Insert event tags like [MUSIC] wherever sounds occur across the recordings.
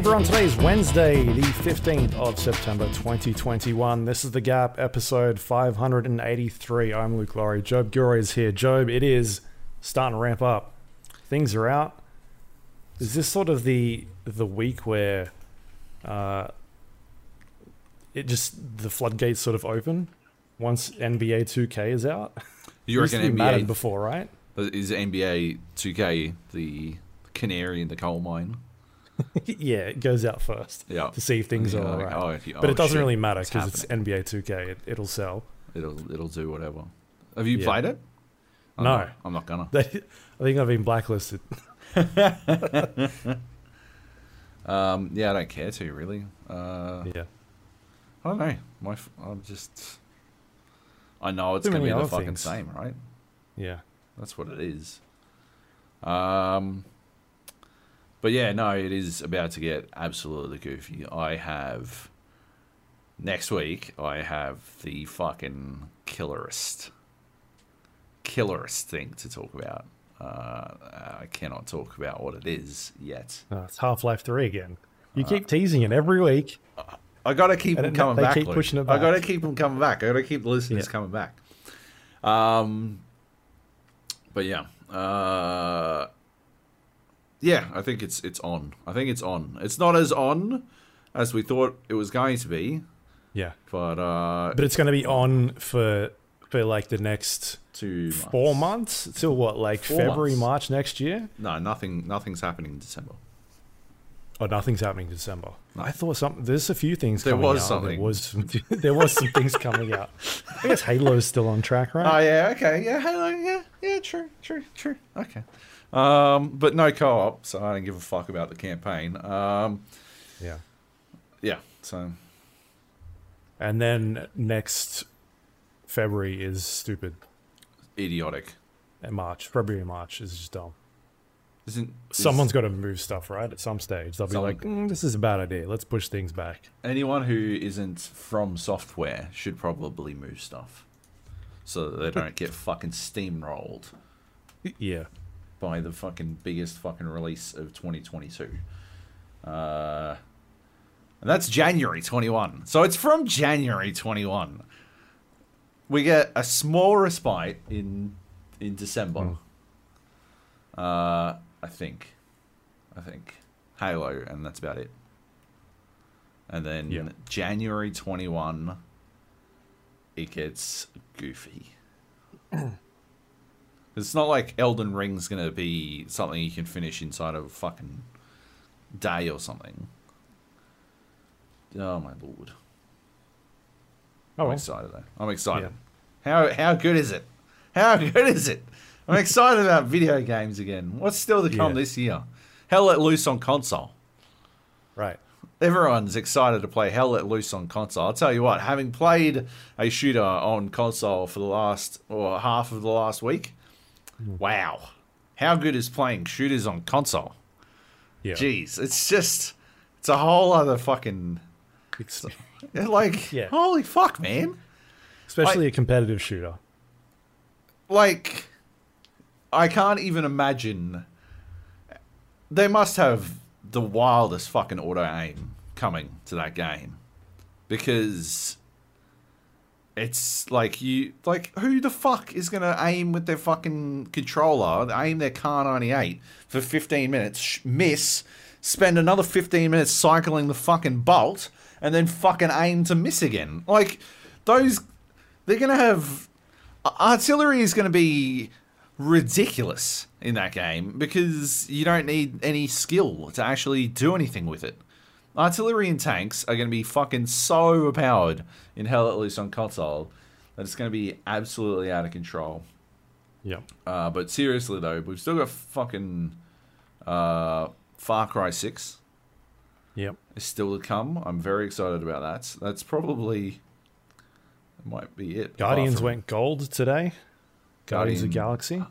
Hey everyone, today is Wednesday, the 15th of September 2021. This is The Gap, episode 583. I'm Luke Lawrie. Joab Gilroy is here. Joab, it is starting to ramp up. Things are out. Is this sort of the the week where uh, it just the floodgates sort of open once NBA 2K is out? You reckon be mattered before, right? is NBA 2K the canary in the coal mine? [LAUGHS] yeah, it goes out first Yeah. to see if things Yeah, are like, alright. oh, if- but oh, it doesn't shit, really matter because it's. NBA 2K. It, it'll sell. It'll it'll do whatever. Have you Yeah. played it? I'm No. not, I'm not gonna. [LAUGHS] They, I think I've been blacklisted. [LAUGHS] Um, yeah, I don't care to really. Uh, Yeah. I don't know. My I'm just. I know it's gonna be the fucking things. same, right? Yeah. That's what it is. Um, but yeah, no, it is about to get absolutely goofy. I have next week. I have the fucking killerest, killerest thing to talk about. Uh, I cannot talk about what it is yet. No, it's Half Life 3 again. You keep teasing it every week. I gotta keep And them coming they back. keep Luke. pushing it back. I gotta keep them coming back. I gotta keep the listeners Yeah. coming back. Um, but yeah, uh, yeah, I think it's it's on. I think it's on. It's not as on as we thought it was going to be, Yeah. but uh, But it's going to be on for for like the next two four months till what, like Four February, months. March next year? No, nothing. Nothing's happening in December. Oh, nothing's happening in December. I thought something. There's a few things. There coming was out. something. There was. some- [LAUGHS] there was some things coming out. I guess Halo's still on track, right? Oh yeah, okay, yeah, Halo. yeah, yeah, true, true, true, okay. Um, but no co-op, so I don't give a fuck about the campaign. Um, yeah. yeah, so And then next February is stupid. idiotic. And March, February, and March is just dumb. Isn't is Someone's got to move stuff, right? At some stage, they'll be Someone- like, mm, "This is a bad idea. Let's push things back." anyone who isn't FromSoftware should probably move stuff, so that they don't get [LAUGHS] fucking steamrolled Yeah. By the fucking biggest fucking release of 2022. Uh, and that's January 21. So it's from January 21. We get a small respite in in December. Uh, I think, I think Halo, and that's about it. And then Yeah. January 21, it gets goofy. [CLEARS THROAT] It's not like Elden Ring's gonna be something you can finish inside of a fucking day or something. Oh my lord! Oh, I'm well. excited though. I'm excited. How how good is it? How [LAUGHS] good is it? I'm excited about video games again. What's still to come Yeah. this year? Hell let loose on console. right. Everyone's excited to play Hell Let Loose on console. I'll tell you what, having played a shooter on console for the last or half of the last week, wow. How good is playing shooters on console? Yeah. Jeez, it's just it's a whole other fucking [LAUGHS] like Yeah. holy fuck, man. Especially a competitive shooter. Like I can't even imagine they must have the wildest fucking auto aim coming to that game because it's like you like who the fuck is gonna aim with their fucking controller aim their Kar 98 for 15 minutes miss spend another 15 minutes cycling the fucking bolt and then fucking aim to miss again like those they're gonna have artillery is gonna be ridiculous in that game because you don't need any skill to actually do anything with it. Artillery and tanks are going to be fucking so overpowered in Hell Let Loose on console that it's going to be absolutely out of control. Yeah. Uh, but seriously though, we've still got fucking uh, Far Cry Six Yep. is still to come. I'm very excited about that. That's probably that might be it. Guardians from- went gold today. Guardians of Galaxy.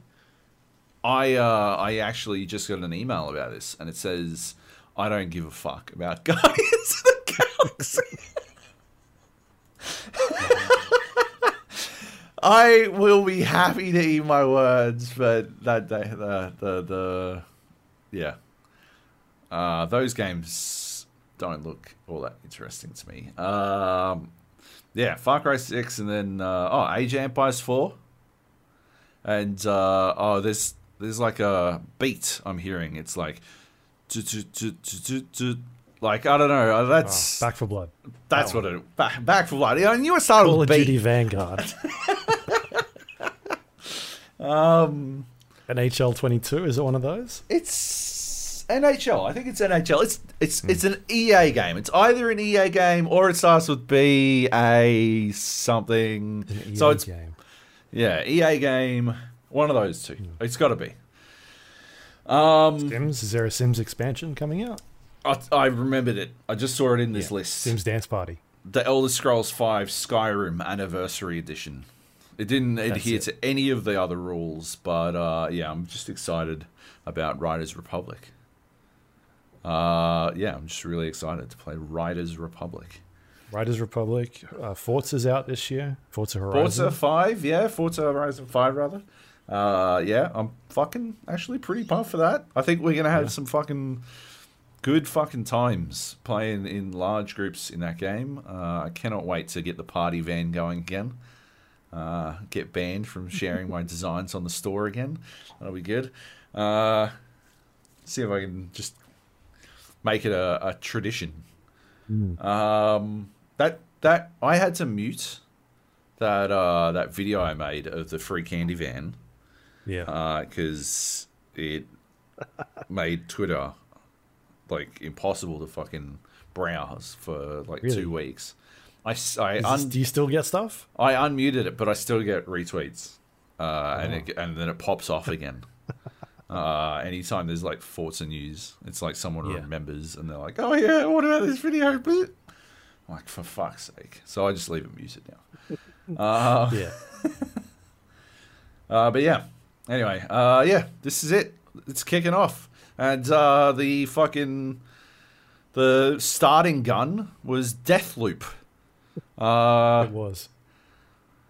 I uh, I actually just got an email about this, and it says I don't give a fuck about [LAUGHS] Guardians of the Galaxy. [LAUGHS] I will be happy to eat my words, but that day, the the the yeah, uh, those games don't look all that interesting to me. Um, yeah, Far Cry Six, and then uh, oh, Age of Empires Four, and uh, oh, there's there's like a beat I'm hearing. It's like, like I don't know. uh, Oh, That's Back 4 Blood. that's that what it back, back for blood. I knew it started Call with of. Duty Vanguard. [LAUGHS] Um, NHL 22, is it one of those? It's NHL. I think it's NHL. It's it's Hmm. it's an EA game. It's either an EA game or it starts with B A something. An so it's game. yeah, EA game. One of those two. Hmm. It's got to be. Um, Sims? Is there a Sims expansion coming out? I, I remembered it. I just saw it in this Yeah. list. Sims Dance Party. the Elder Scrolls V Skyrim Anniversary Edition. It didn't adhere it. to any of the other rules, but uh, yeah, I'm just excited about Riders Republic. Uh, yeah, I'm just really excited to play Riders Republic. Riders Republic. Uh, Forza's out this year. Forza Horizon. Forza 5, yeah, Forza Horizon 5, rather. Uh, yeah, I'm fucking actually pretty pumped for that. I think we're going to have Yeah. some fucking good fucking times playing in large groups in that game. Uh, I cannot wait to get the party van going again. Uh, get banned from [LAUGHS] sharing my designs on the store again. That'll be good. Uh, see if I can just make it a, a tradition. Um, that that I had to mute that uh, that video I made of the free candy van Yeah. because it [LAUGHS] made Twitter like impossible to fucking browse for like Really? two weeks. I Is this- do you still get stuff? I unmuted it, but I still get retweets, uh, and Oh. it, and then it pops off again. [LAUGHS] uh, anytime there's like Forza news, it's like someone Yeah. remembers, and they're like, "Oh yeah, what about this video?" I'm like, for fuck's sake! So I just leave it muted now. [LAUGHS] Uh, Yeah. uh, but yeah. Anyway, uh, yeah, this is it. It's kicking off, and uh, the fucking the starting gun was Deathloop. Uh, it was.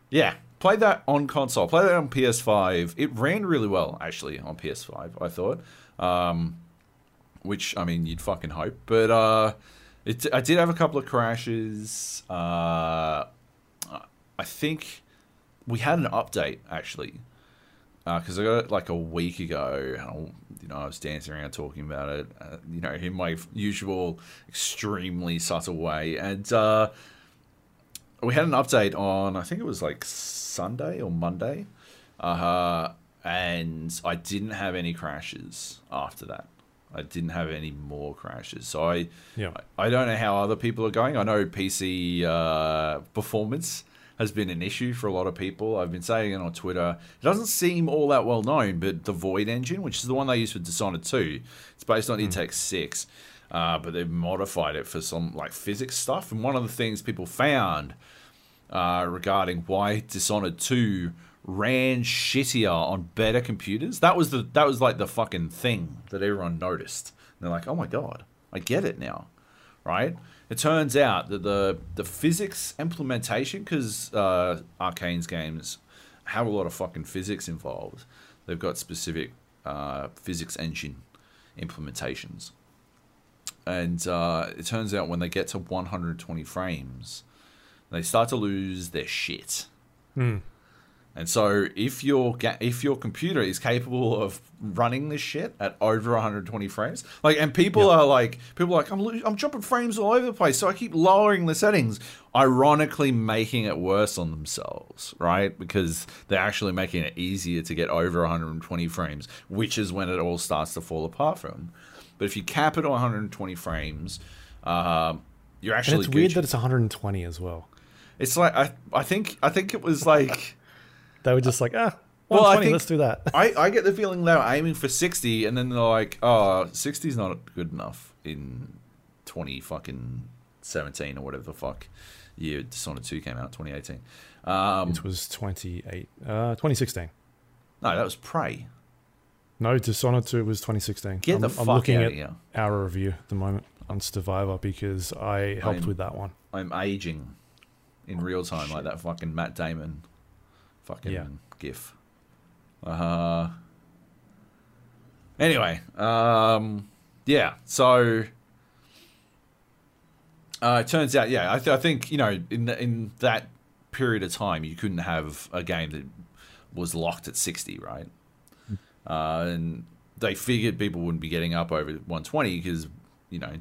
yeah, played that on console. Played that on PS5. It ran really well actually on PS5. I thought, um, which I mean you'd fucking hope, but uh, it I did have a couple of crashes. Uh, I think we had an update actually because I got it like a week ago. I- You know, I was dancing around talking about it. Uh, you know, in my usual extremely subtle way, and uh, we had an update on. I think it was like Sunday or Monday, uh, and I didn't have any crashes after that. I didn't have any more crashes, so I Yeah. I I don't know how other people are going. I know PC uh, performance has been an issue for a lot of people. I've been saying it on Twitter. It doesn't seem all that well known, but the Void engine, which is the one they use for Dishonored 2, it's based on id Tech 6, uh, but they've modified it for some like physics stuff. And one of the things people found uh, regarding why Dishonored 2 ran shittier on better computers. That was the that was like the fucking thing that everyone noticed. And they're like, "Oh my god, I get it now." Right? It turns out that the the physics implementation cuz uh Arcane's games have a lot of fucking physics involved. They've got specific uh, physics engine implementations. And uh, it turns out when they get to 120 frames, they start to lose their shit. Hmm. And so if your ga- if your computer is capable of running this shit at over 120 frames, like and people Yeah. are like people are like I'm lo- I'm jumping frames all over the place, so I keep lowering the settings, ironically making it worse on themselves, right? Because they're actually making it easier to get over 120 frames, which is when it all starts to fall apart for them. But if you cap it on 120 frames, um, you're actually And it's weird that it's 120 as well. it's like I I think I think it was like. They were just like, ah, Well, I think- let's do that. I, I get the feeling they were aiming for 60 and then they're like, oh, 60 is not good enough in 20 fucking 17 or whatever the fuck year Dishonored 2 came out, 2018. Um, it was 28, uh, 2016. no, that was Prey. No, Dishonored 2 was 2016. Get I'm, the I'm fuck looking out at of here. our review at the moment on Stevivor because I helped I'm- with that one. I'm aging in real time like that fucking Matt Damon fucking Yeah. gif. Uh, anyway, um, yeah, so Uh, it turns out, yeah, I, th- I think you know in the, in that period of time, you couldn't have a game that was locked at sixty, right? Uh, and they figured people wouldn't be getting up over 120 because you know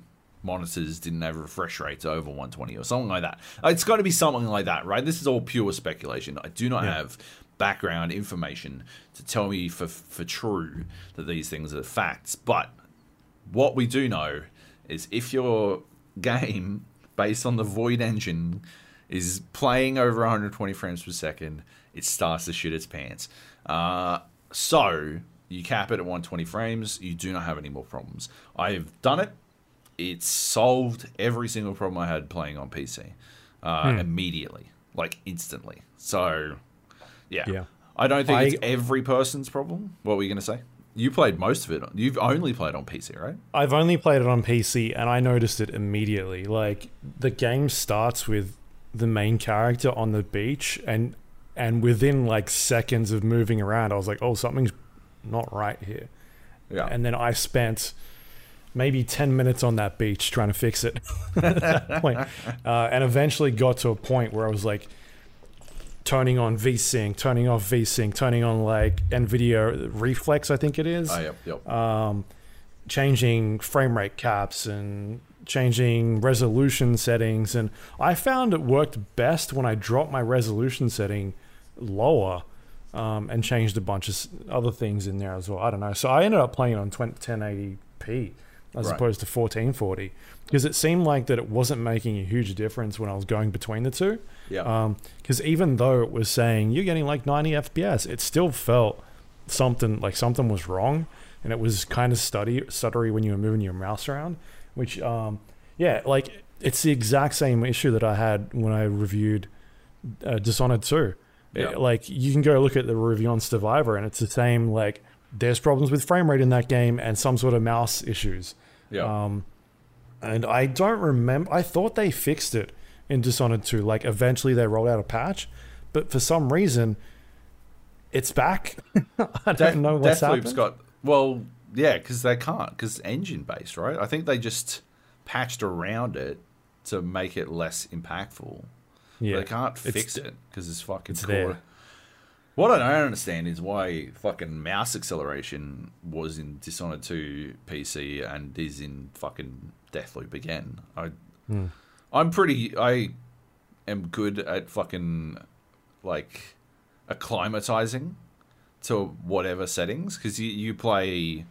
monitors didn't have refresh rates over 120 or something like that. It's got to be something like that, right? This is all pure speculation. I do not Yeah. have background information to tell me for for true that these things are facts, but what we do know is if your game based on the Void engine is playing over 120 frames per second, it starts to shit its pants. Uh, so you cap it at 120 frames, you do not have any more problems. I've done it. It's solved every single problem I had playing on PC uh, immediately, like instantly. So, yeah. Yeah. I don't think I- it's every person's problem. What were you going to say? You played most of it. You've only played on PC, right? I've only played it on PC and I noticed it immediately. Like the game starts with the main character on the beach and and within like seconds of moving around I was like, "Oh, something's not right here." Yeah. And then I spent maybe 10 minutes on that beach trying to fix it at [LAUGHS] that point. Uh, and eventually got to a point where I was like turning on VSync, turning off VSync, turning on like NVIDIA Reflex, I think it is oh, yep, yep. um, changing frame rate caps and changing resolution settings. And I found it worked best when I dropped my resolution setting lower um, and changed a bunch of other things in there as well. I don't know. So I ended up playing on 20, 1080p as Right. opposed to 1440 because it seemed like that it wasn't making a huge difference when I was going between the two. yeah. Because even though it was saying you're getting like 90 FPS, it still felt something like something was wrong, and it was kind of stutty, stuttery when you were moving your mouse around. Which, um, yeah, like it's the exact same issue that I had when I reviewed uh, Dishonored 2. Yeah. It- like you can go look at the review on Stevivor, and it's the same. Like there's problems with frame rate in that game and some sort of mouse issues. yeah. Um, and I don't remember. I thought they fixed it in Dishonored 2. Like eventually they rolled out a patch, but for some reason, it's back. [LAUGHS] I don't know what's Deathloop's happened. got well, yeah, because they can't because engine based, right? I think they just patched around it to make it less impactful. yeah, They can't It's- fix it because it's fucking it's core. What I don't understand is why fucking mouse acceleration was in Dishonored 2 PC and is in fucking Deathloop again. I, Hmm. I'm pretty. I am good at fucking like acclimatizing to whatever settings because you, you play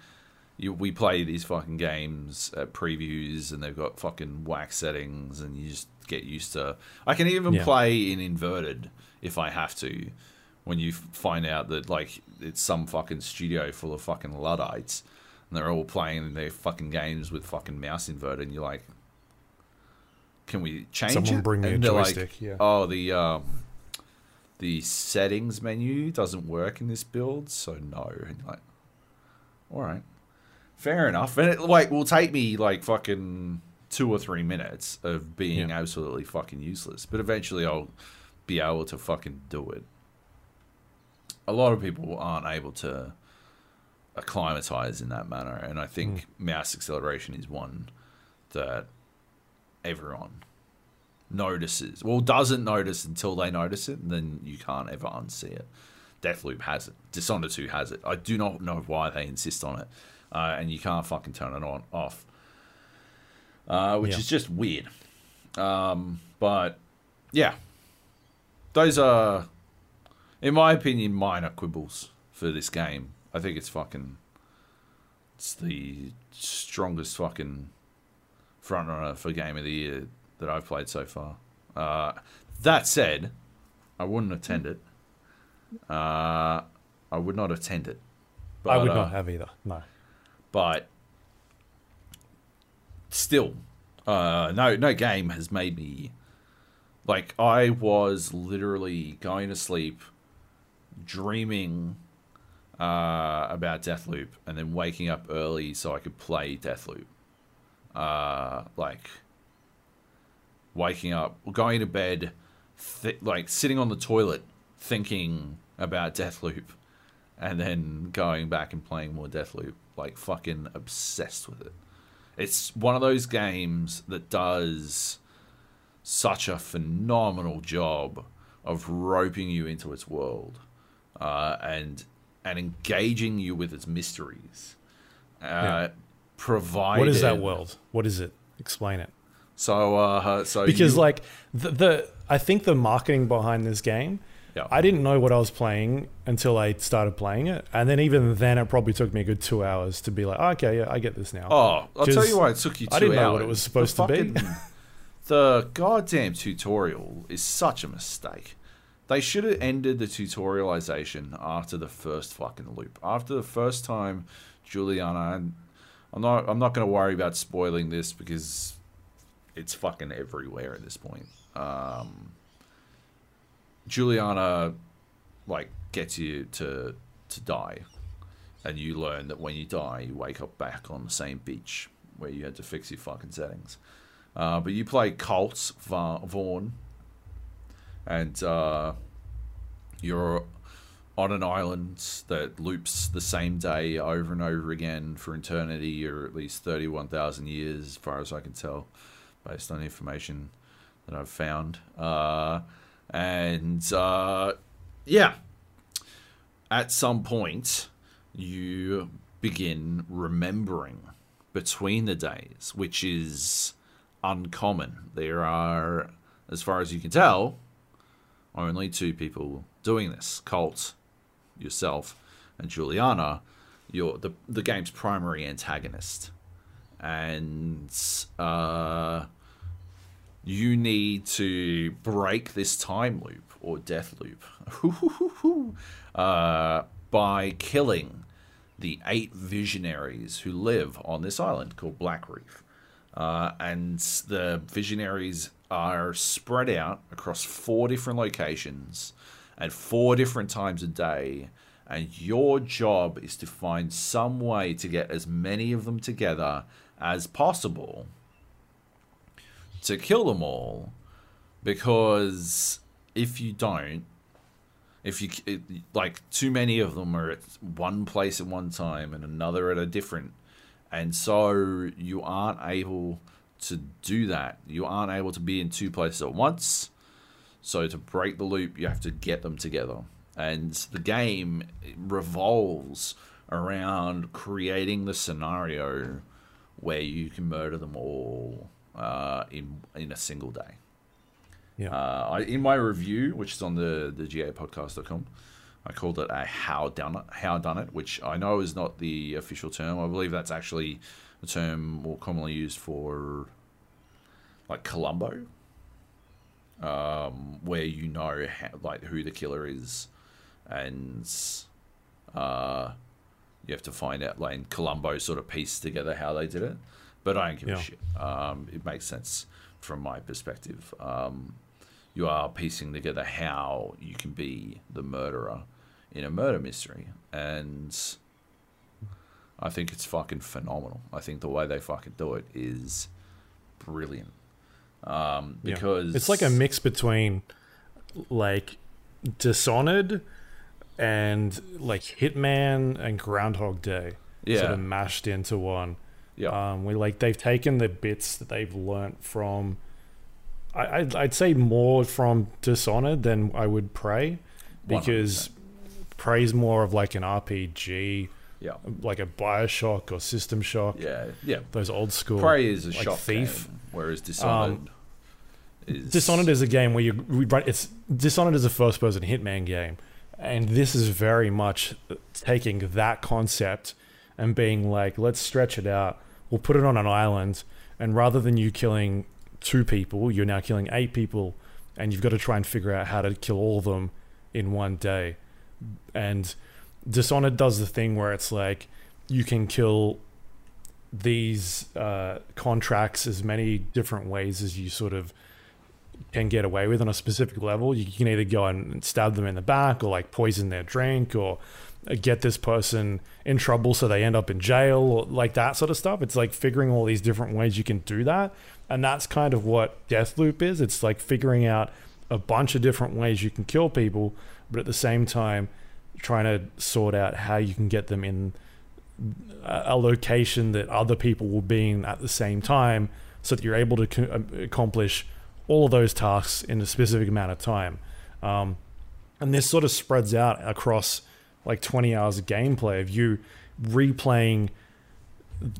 you we play these fucking games at previews and they've got fucking whack settings and you just get used to I can even Yeah. play in inverted if I have to when you find out that like it's some fucking studio full of fucking luddites and they're all playing their fucking games with fucking mouse inverted and you're like can we change Someone it? bring me a And like, joystick, yeah. oh the um the settings menu doesn't work in this build, so no. And you're like, all right, fair enough. And it like will take me like fucking two or three minutes of being Yeah. absolutely fucking useless, but eventually I'll be able to fucking do it. A lot of people aren't able to acclimatize in that manner, and I think mouse acceleration is one that everyone notices. Well, doesn't notice until they notice it, and then you can't ever unsee it. Deathloop has it. Dishonored 2 has it. I do not know why they insist on it, uh, and you can't fucking turn it on off, uh, which Yeah. is just weird. Um, but yeah, those are, in my opinion, minor quibbles for this game. I think it's fucking. It's the strongest fucking frontrunner for game of the year that I've played so far. Uh, that said, I wouldn't attend it. Uh, I would not attend it. But, I would uh, not have either. No. But still, uh, no, no game has made me like I was literally going to sleep, dreaming uh, about Deathloop, and then waking up early so I could play Deathloop. Uh, like waking up, going to bed, th- like sitting on the toilet thinking about Deathloop, and then going back and playing more Deathloop. Like fucking obsessed with it. It's one of those games that does such a phenomenal job of roping you into its world uh, and and engaging you with its mysteries. Uh, Yeah. Provided What is that world? What is it? Explain it. So, uh, so Because you- like the, the I think the marketing behind this game, Yeah. I didn't know what I was playing until I started playing it, and then even then, it probably took me a good two hours to be like, "Oh, okay, yeah, I get this now. Oh, I'll tell you why it took you two I didn't know what it was supposed the to be. [LAUGHS] the goddamn tutorial is such a mistake. They should have ended the tutorialization after the first fucking loop. After the first time, Juliana, I'm not, I'm not going to worry about spoiling this because it's fucking everywhere at this point. Um, Juliana, like, gets you to to die, and you learn that when you die, you wake up back on the same beach where you had to fix your fucking settings. Uh, but you play Colts Va- Vahn, and uh, you're on an island that loops the same day over and over again for eternity, or at least thirty-one thousand years, as far as I can tell, based on information that I've found. Uh, and uh, yeah, at some point, you begin remembering between the days, which is uncommon. There are, as far as you can tell, only two people doing this Colt, yourself, and Juliana, you're the, the game's primary antagonist. And uh, you need to break this time loop or death loop [LAUGHS] uh, by killing the eight visionaries who live on this island called Black Reef. Uh, and the visionaries are spread out across four different locations at four different times a day. And your job is to find some way to get as many of them together as possible to kill them all. Because if you don't, if you like too many of them are at one place at one time and another at a different and so you aren't able to do that you aren't able to be in two places at once so to break the loop you have to get them together and the game revolves around creating the scenario where you can murder them all uh, in in a single day Yeah. uh, I, in my review, which is on the the gapodcast.com, I called it a how done it, how done it, which I know is not the official term. I believe that's actually a term more commonly used for like Columbo, um, where you know how, like who the killer is, and uh, you have to find out. Like in Columbo, sort of piece together how they did it, but I don't give Yeah. a shit. Um, it makes sense from my perspective. Um, you are piecing together how you can be the murderer in a murder mystery, and I think it's fucking phenomenal. I think the way they fucking do it is brilliant. Um, Yeah. because it's like a mix between like Dishonored and like Hitman and Groundhog Day, yeah, sort of mashed into one. yeah, Um, we like they've taken the bits that they've learnt from. I, I'd, I'd say more from Dishonored than I would Prey, because Prey's more of like an RPG, yeah, like a Bioshock or System Shock. yeah, yeah. Those old school. Prey is a like shock Thief. game, whereas Dishonored Um, is Dishonored is a game where you. It's Dishonored is a first-person Hitman game, and this is very much taking that concept and being like, let's stretch it out. We'll put it on an island, and rather than you killing two people, you're now killing eight people, and you've got to try and figure out how to kill all of them in one day. And Dishonored does the thing where it's like you can kill these uh, contracts as many different ways as you sort of can get away with on a specific level. You can either go and stab them in the back, or like poison their drink, or get this person in trouble so they end up in jail, or like that sort of stuff. It's like figuring all these different ways you can do that, and that's kind of what Deathloop is. It's like figuring out a bunch of different ways you can kill people, but at the same time trying to sort out how you can get them in a location that other people will be in at the same time so that you're able to co- uh, accomplish all of those tasks in a specific amount of time. Um, and this sort of spreads out across like 20 hours of gameplay of you replaying.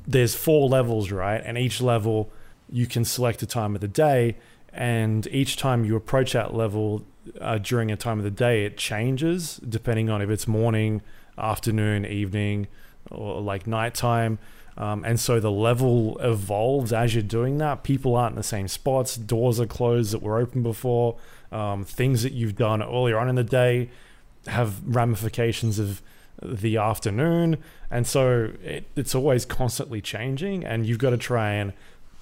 There's four levels, right? And each level you can select a time of the day. And each time you approach that level uh, during a time of the day, it changes depending on if it's morning, afternoon, evening, or like nighttime. Um, and so the level evolves as you're doing that. People aren't in the same spots. Doors are closed that were open before. Um, things that you've done earlier on in the day have ramifications of the afternoon. And so it, it's always constantly changing. And you've got to try and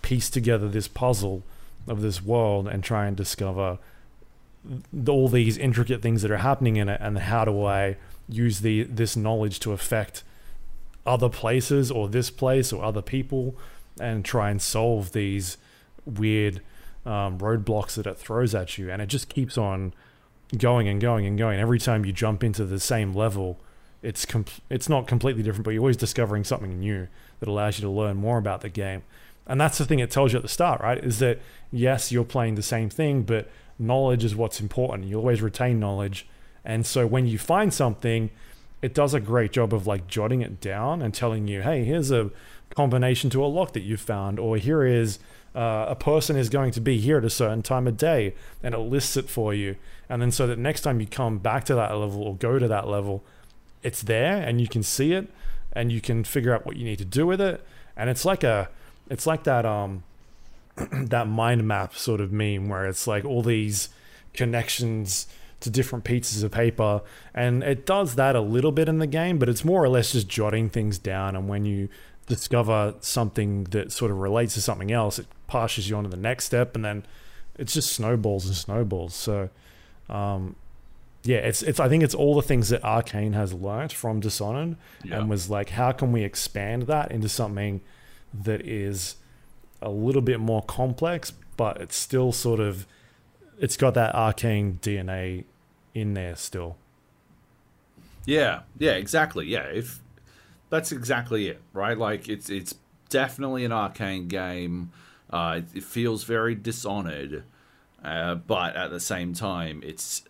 piece together this puzzle of this world and try and discover all these intricate things that are happening in it and how do I use the this knowledge to affect other places or this place or other people and try and solve these weird um, roadblocks that it throws at you. And it just keeps on going and going and going. Every time you jump into the same level it's com- it's not completely different but you're always discovering something new that allows you to learn more about the game and that's the thing it tells you at the start right is that yes you're playing the same thing but knowledge is what's important you always retain knowledge and so when you find something it does a great job of like jotting it down and telling you, hey, here's a combination to a lock that you found, or here is uh, a person is going to be here at a certain time of day, and it lists it for you. And then so that next time you come back to that level or go to that level, it's there and you can see it and you can figure out what you need to do with it. And it's like a, it's like that um, [CLEARS THROAT] that mind map sort of meme where it's like all these connections to different pieces of paper. And it does that a little bit in the game, but it's more or less just jotting things down. And when you discover something that sort of relates to something else, it passes you on to the next step. And then it's just snowballs and snowballs. So, um, yeah, it's it's. I think it's all the things that Arcane has learnt from Dishonored, yeah. and was like, how can we expand that into something that is a little bit more complex, but it's still sort of it's got that arcane DNA in there still. Yeah, yeah, exactly. Yeah, if that's exactly it, right? Like it's it's definitely an arcane game. Uh, it, it feels very dishonored, uh, but at the same time, it's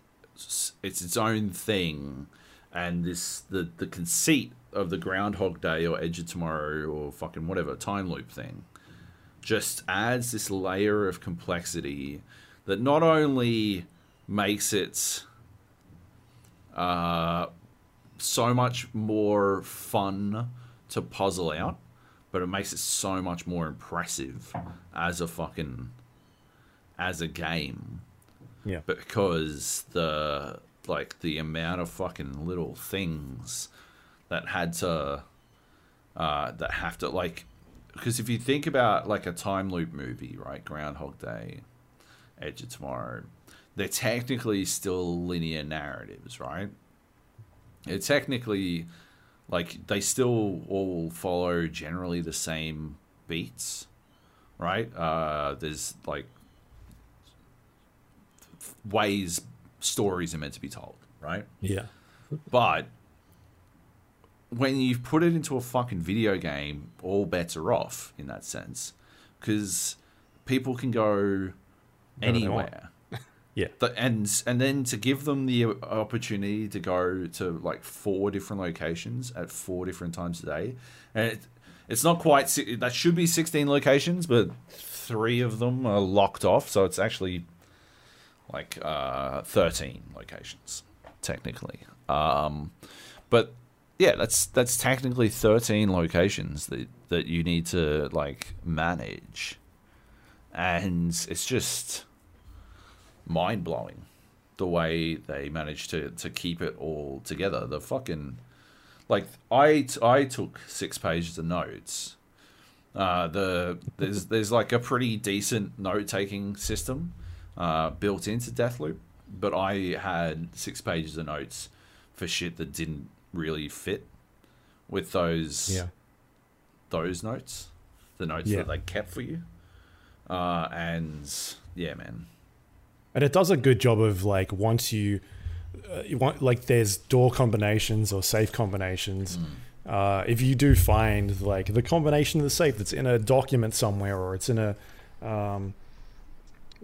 it's its own thing, and this the the conceit of the Groundhog Day or Edge of Tomorrow or fucking whatever time loop thing just adds this layer of complexity that not only makes it uh, so much more fun to puzzle out, but it makes it so much more impressive as a fucking as a game. Yeah. Because the like the amount of fucking little things that had to uh, that have to like because if you think about like a time loop movie, right? Groundhog Day, Edge of Tomorrow, they're technically still linear narratives, right? It's technically like they still all follow generally the same beats, right? Uh, there's like ways stories are meant to be told, right? Yeah. But when you put it into a fucking video game, all bets are off in that sense because people can go anywhere. [LAUGHS] yeah. The, and and then to give them the opportunity to go to like four different locations at four different times a day, and it, it's not quite that should be sixteen locations, but three of them are locked off, so it's actually like uh, thirteen locations technically. Um, but yeah, that's that's technically thirteen locations that that you need to like manage and it's just mind blowing the way they managed to to keep it all together. The fucking like I I took six pages of notes. Uh, the there's there's like a pretty decent note taking system uh, built into Deathloop, but I had six pages of notes for shit that didn't really fit with those yeah. those notes, the notes yeah. that they kept for you. Uh, and yeah, man. And it does a good job of like once you, uh, you want like there's door combinations or safe combinations. Mm. Uh, if you do find like the combination of the safe that's in a document somewhere or it's in a um,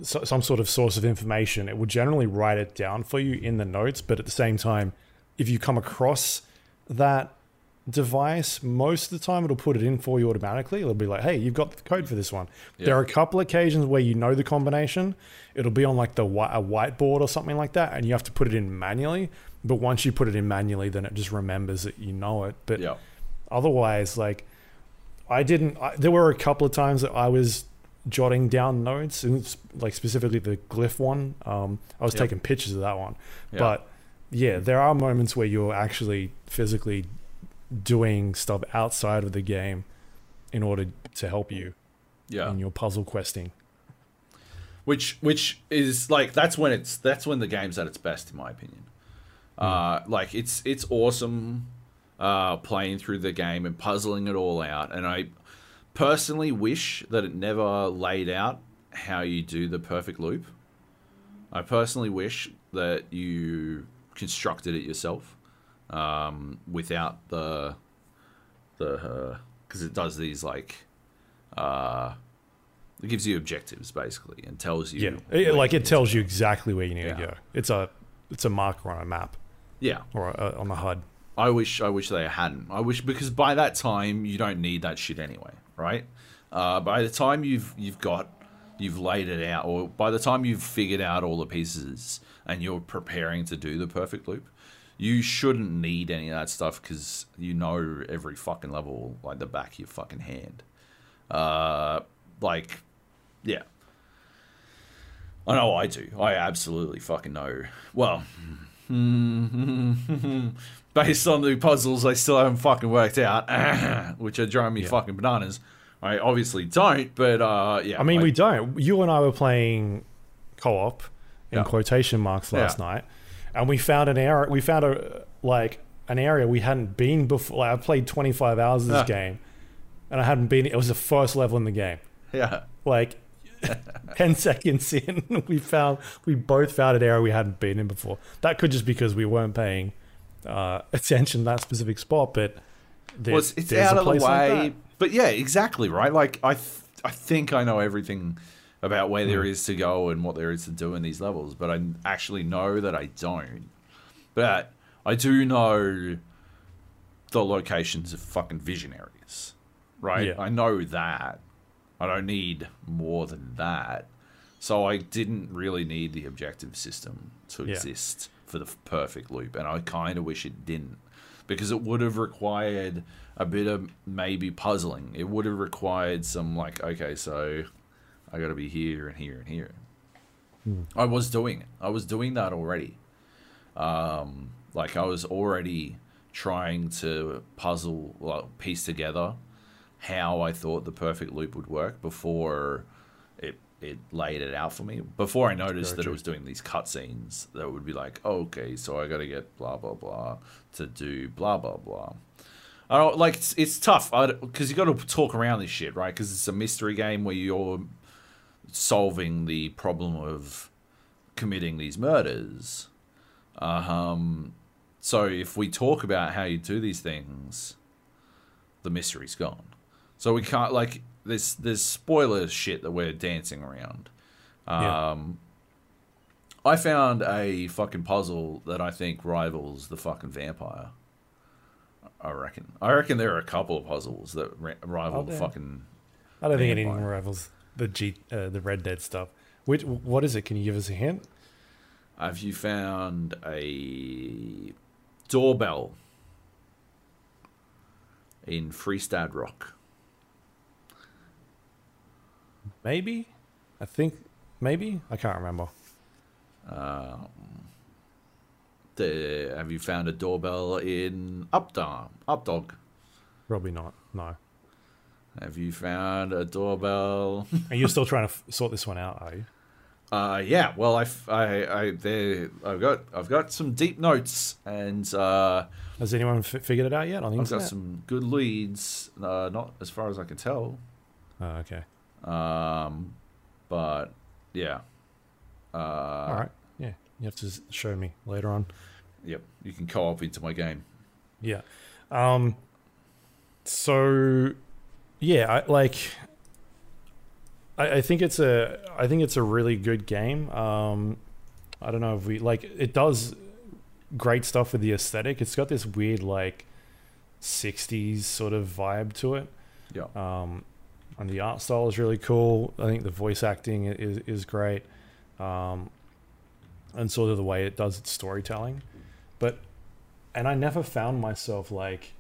so, some sort of source of information, it will generally write it down for you in the notes. But at the same time, if you come across that device, most of the time it'll put it in for you automatically. It'll be like, hey, you've got the code for this one. Yeah. There are a couple occasions where you know the combination. It'll be on like the a whiteboard or something like that, and you have to put it in manually. But once you put it in manually, then it just remembers that you know it. But Yeah. otherwise, like I didn't. I, there were a couple of times that I was jotting down notes, and it's, like specifically the glyph one. Um, I was Yep. taking pictures of that one, Yeah. but yeah, there are moments where you're actually physically doing stuff outside of the game in order to help you yeah. in your puzzle questing. which which is like that's when it's that's when the game's at its best in my opinion uh like it's it's awesome uh playing through the game and puzzling it all out and i personally wish that it never laid out how you do the perfect loop i personally wish that you constructed it yourself um without the the because it does these like uh it gives you objectives basically and tells you Yeah, it, like it tells you exactly where you need Yeah. to go. It's a it's a marker on a map Yeah, or a, on the HUD. I wish I wish they hadn't. I wish because by that time you don't need that shit anyway, right? Uh, by the time you've you've got you've laid it out, or by the time you've figured out all the pieces and you're preparing to do the perfect loop, you shouldn't need any of that stuff because you know every fucking level like the back of your fucking hand. Uh, like, yeah. I know I do. I absolutely fucking know. Well, [LAUGHS] based on the puzzles I still haven't fucking worked out, [CLEARS THROAT] which are driving me Yeah. fucking bananas. I obviously don't, but uh, yeah. I mean, we don't. You and I were playing co-op in Yeah. quotation marks last Yeah. night, and we found an area. We found a like an area we hadn't been before. Like, I played 25 hours of this Yeah. game, and I hadn't been. It was the first level in the game. yeah, Like [LAUGHS] 10 seconds in, [LAUGHS] we found we both found an area we hadn't been in before. That could just because we weren't paying uh, attention to that specific spot, but there- well, it's, it's there's out a of the place like way. that. but yeah, exactly right. Like I, th- I think I know everything about where Hmm. there is to go and what there is to do in these levels, but I actually know that I don't. But I do know the locations of fucking visionaries, right? Yeah. I know that. I don't need more than that. So I didn't really need the objective system to Yeah. exist for the perfect loop, and I kind of wish it didn't, because it would have required a bit of maybe puzzling. It would have required some like, okay, so I got to be here and here and here. I was doing it. I was doing that already. Um, like I was already trying to puzzle, like, piece together how I thought the perfect loop would work before it it laid it out for me. Before I noticed that it was doing these cutscenes that would be like, oh, okay, so I got to get blah blah blah to do blah blah blah. I don't like it's, it's tough because you got to talk around this shit, right? Because it's a mystery game where you're solving the problem of committing these murders. Um, so if we talk about how you do these things, the mystery's gone. So we can't like there's there's spoiler shit that we're dancing around. Yeah. Um, I found a fucking puzzle that I think rivals the fucking vampire. I reckon. I reckon there are a couple of puzzles that ri- rival Oh, the fucking. I don't think Vampire. anything rivals the G, uh, the Red Dead stuff. Which what is it? Can you give us a hint? Have you found a doorbell in Fristad Rock? Maybe. I think maybe. I can't remember. The, have you found a doorbell in Updaam? Updaam. Probably not. No. Have you found a doorbell? [LAUGHS] And you're still trying to f- sort this one out, are you? Uh, yeah. Well, I, I, I, there, I've got, I've got some deep notes, and uh, Has anyone f- figured it out yet on the I've got some good leads. Uh, not as far as I can tell. Oh, okay. Um, but yeah. Uh, All right. Yeah. You have to show me later on. Yep. You can co-op into my game. Yeah. Um. So, yeah, I like. I, I think it's a I think it's a really good game. Um, I don't know if we like it does great stuff with the aesthetic. It's got this weird like '60s sort of vibe to it. Yeah. Um, and the art style is really cool. I think the voice acting is is great, um, and sort of the way it does its storytelling. But and I never found myself like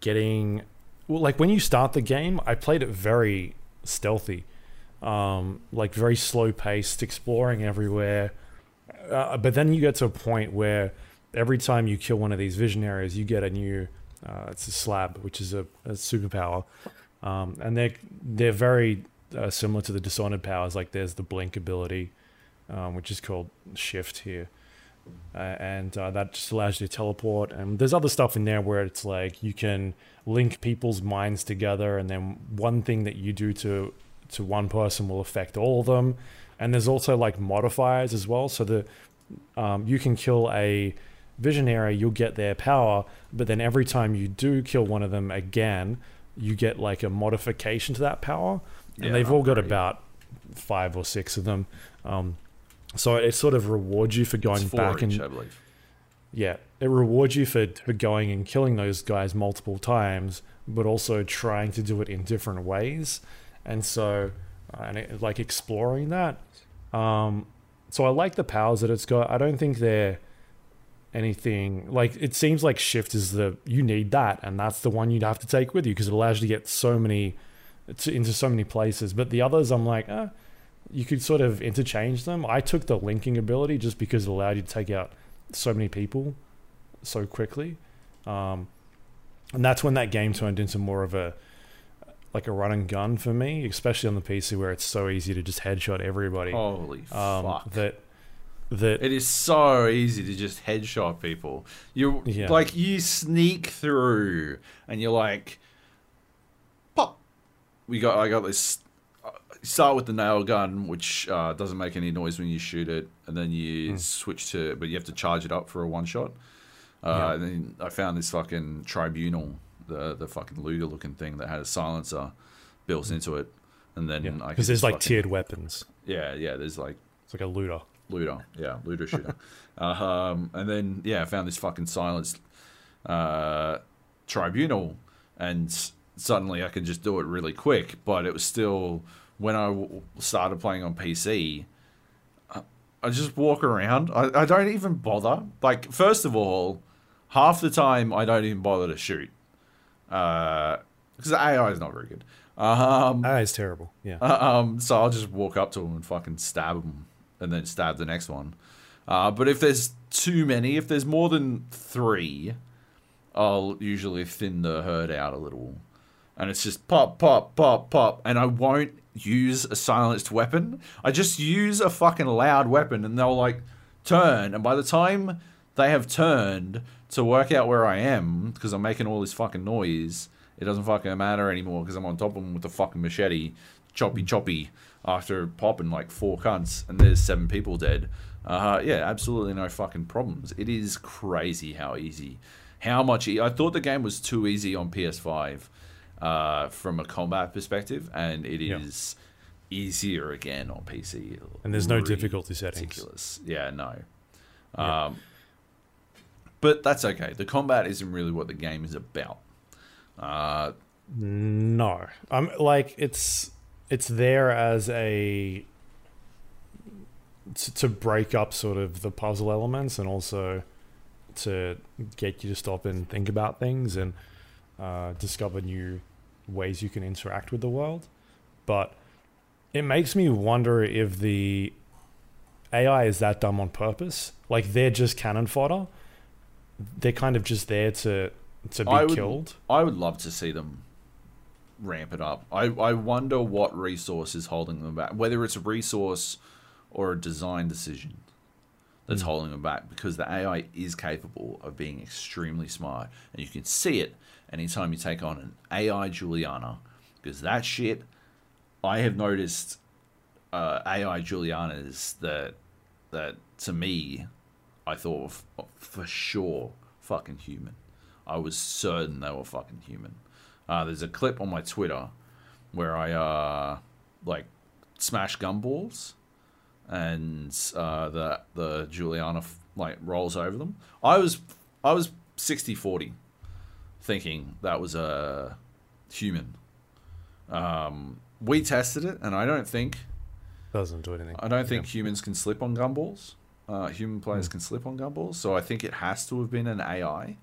getting well, like when you start the game, I played it very stealthy, um, like very slow paced, exploring everywhere. Uh, but then you get to a point where every time you kill one of these visionaries, you get a new. Uh, it's a slab, which is a, a superpower, um, and they're they're very uh, similar to the Dishonored powers. Like there's the blink ability, um, which is called Shift here, uh, and uh, that just allows you to teleport. And there's other stuff in there where it's like you can link people's minds together, and then one thing that you do to to one person will affect all of them. And there's also like modifiers as well, so that um, you can kill a visionary, you'll get their power, but then every time you do kill one of them again, you get like a modification to that power. And Yeah, they've all got upgrade. about five or six of them. Um, so it sort of rewards you for going back each, and yeah, it rewards you for, for going and killing those guys multiple times, but also trying to do it in different ways. And so, uh, and it, like exploring that. Um, so I like the powers that it's got. I don't think they're anything like it seems like shift is the you need that, and that's the one you'd have to take with you because it allows you to get so many to, into so many places. But the others, I'm like, eh, you could sort of interchange them. I took the linking ability just because it allowed you to take out so many people so quickly. Um, and that's when that game turned into more of a like a run and gun for me, especially on the PC where it's so easy to just headshot everybody. Holy um, fuck. That that It is so easy to just headshot people. You Yeah. like you sneak through and you're like, pop. We got. I got this. Uh, Start with the nail gun, which uh, doesn't make any noise when you shoot it, and then you Hmm. switch to, but you have to charge it up for a one shot. Uh, Yeah. And then I found this fucking tribunal, the the fucking Luger looking thing that had a silencer built into it, and then I because there's like fucking- tiered weapons. Yeah, yeah. There's like It's like a looter. Looter, yeah, looter shooter. [LAUGHS] um, and then yeah, I found this fucking silenced uh, tribunal, and suddenly I could just do it really quick. But it was still when I w- started playing on PC. I- I just walk around. I, I don't even bother. Like, first of all, half the time I don't even bother to shoot. Because the AI is not very good. Um, Ah, it's terrible. Yeah. um, so I'll just walk up to them and fucking stab them, and then stab the next one. Uh, but if there's too many, if there's more than three, I'll usually thin the herd out a little, and it's just pop, pop, pop, pop, and I won't use a silenced weapon. I just use a fucking loud weapon, and they'll like turn, and by the time they have turned to work out where I am, because I'm making all this fucking noise, it doesn't fucking matter anymore because I'm on top of them with the fucking machete, choppy choppy, after popping like four cunts, and there's seven people dead. Uh, yeah, absolutely no fucking problems. It is crazy how easy, how much. E- I thought the game was too easy on PS5 uh, from a combat perspective, and it is Yeah. easier again on PC. And there's no difficulty settings. Ridiculous. Yeah, no. Um, but that's okay. The combat isn't really what the game is about. Uh, No, I'm like it's it's there as a to, to break up sort of the puzzle elements and also to get you to stop and think about things and uh, discover new ways you can interact with the world. But it makes me wonder if the AI is that dumb on purpose. Like they're just cannon fodder. They're kind of just there to to be I would- killed. I would love to see them ramp it up. I, I wonder what resource is holding them back, whether it's a resource or a design decision that's Hmm. holding them back, because the AI is capable of being extremely smart, and you can see it anytime you take on an AI Juliana, because that shit, I have noticed uh, AI Julianas that that to me, I thought f- for sure fucking human. I was certain they were fucking human. Uh, there's a clip on my Twitter where I uh, like smash gumballs, and uh, the the Juliana like rolls over them. I was I was 60-40 thinking that was a human. Um, we tested it, and I don't think Doesn't do anything. I don't think humans can slip on gumballs. Uh, human players can slip on gumballs, so I think it has to have been an AI.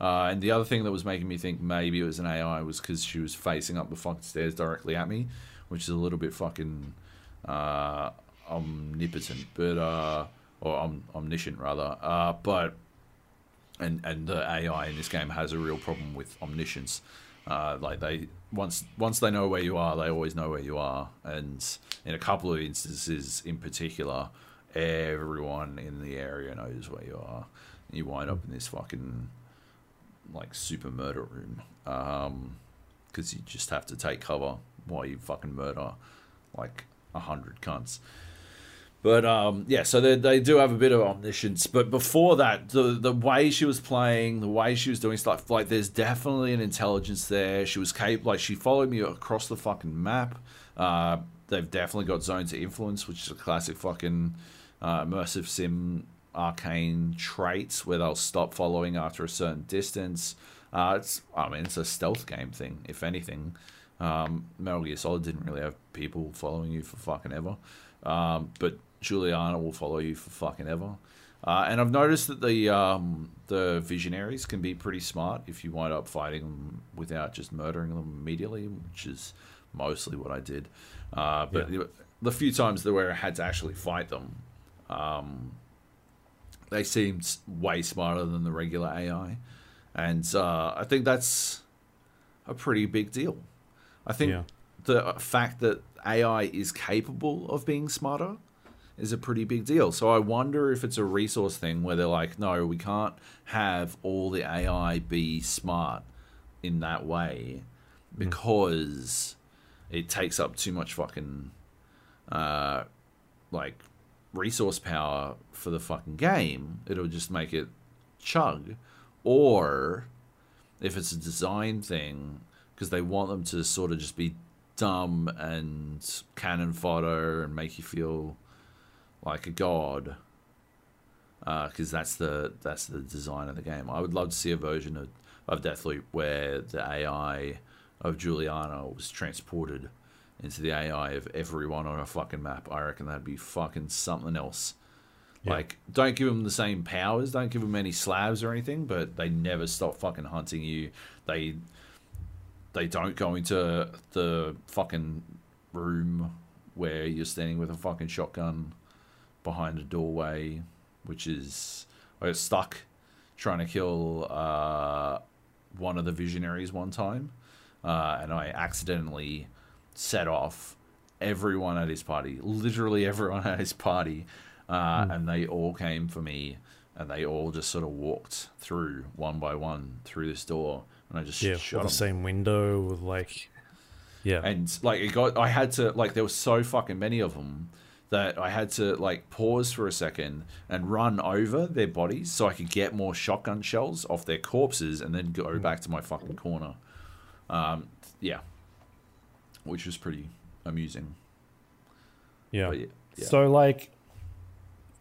Uh, and the other thing that was making me think maybe it was an AI was because she was facing up the fucking stairs directly at me, which is a little bit fucking uh, omnipotent, but uh, or om- omniscient rather. Uh, but and and the AI in this game has a real problem with omniscience. Uh, like they once once they know where you are, they always know where you are. And in a couple of instances, in particular, everyone in the area knows where you are. And you wind up in this fucking like super murder room because you just have to take cover while you fucking murder like a hundred cunts. But um, yeah, so they, they do have a bit of omniscience. But before that, the the way she was playing, the way she was doing stuff, like there's definitely an intelligence there. She was capable, like she followed me across the fucking map. Uh, they've definitely got zones of influence, which is a classic fucking uh, immersive sim arcane traits where they'll stop following after a certain distance. Uh, it's I mean it's a stealth game thing, if anything. Um, Metal Gear Solid didn't really have people following you for fucking ever. Um, but Juliana will follow you for fucking ever. Uh, and I've noticed that the um, the visionaries can be pretty smart if you wind up fighting them without just murdering them immediately, which is mostly what I did. Uh, but Yeah. the, few times that where I had to actually fight them, um, they seemed way smarter than the regular AI, and uh, I think that's a pretty big deal. I think Yeah. the fact that AI is capable of being smarter is a pretty big deal. So I wonder if it's a resource thing where they're like, no, we can't have all the AI be smart in that way because it takes up too much fucking uh like resource power for the fucking game. It'll just make it chug. Or if it's a design thing, because they want them to sort of just be dumb and cannon fodder and make you feel like a god. Uh, because that's the that's the design of the game. I would love to see a version of, of Deathloop where the AI of Juliana was transported into the AI of everyone on a fucking map. I reckon that'd be fucking something else. Yeah. Like, don't give them the same powers. Don't give them any slabs or anything. But they never stop fucking hunting you. They they don't go into the fucking room where you're standing with a fucking shotgun behind a doorway, which is I got stuck trying to kill uh, one of the visionaries one time, uh, and I accidentally set off everyone at his party, literally everyone [LAUGHS] at his party, uh, and they all came for me, and they all just sort of walked through one by one through this door, and I just Yeah, shot the same window with like, yeah, And like it got, I had to like there were so fucking many of them that I had to like pause for a second and run over their bodies so I could get more shotgun shells off their corpses and then go back to my fucking corner. Um, yeah, which was pretty amusing. yeah. Yeah, yeah. So like,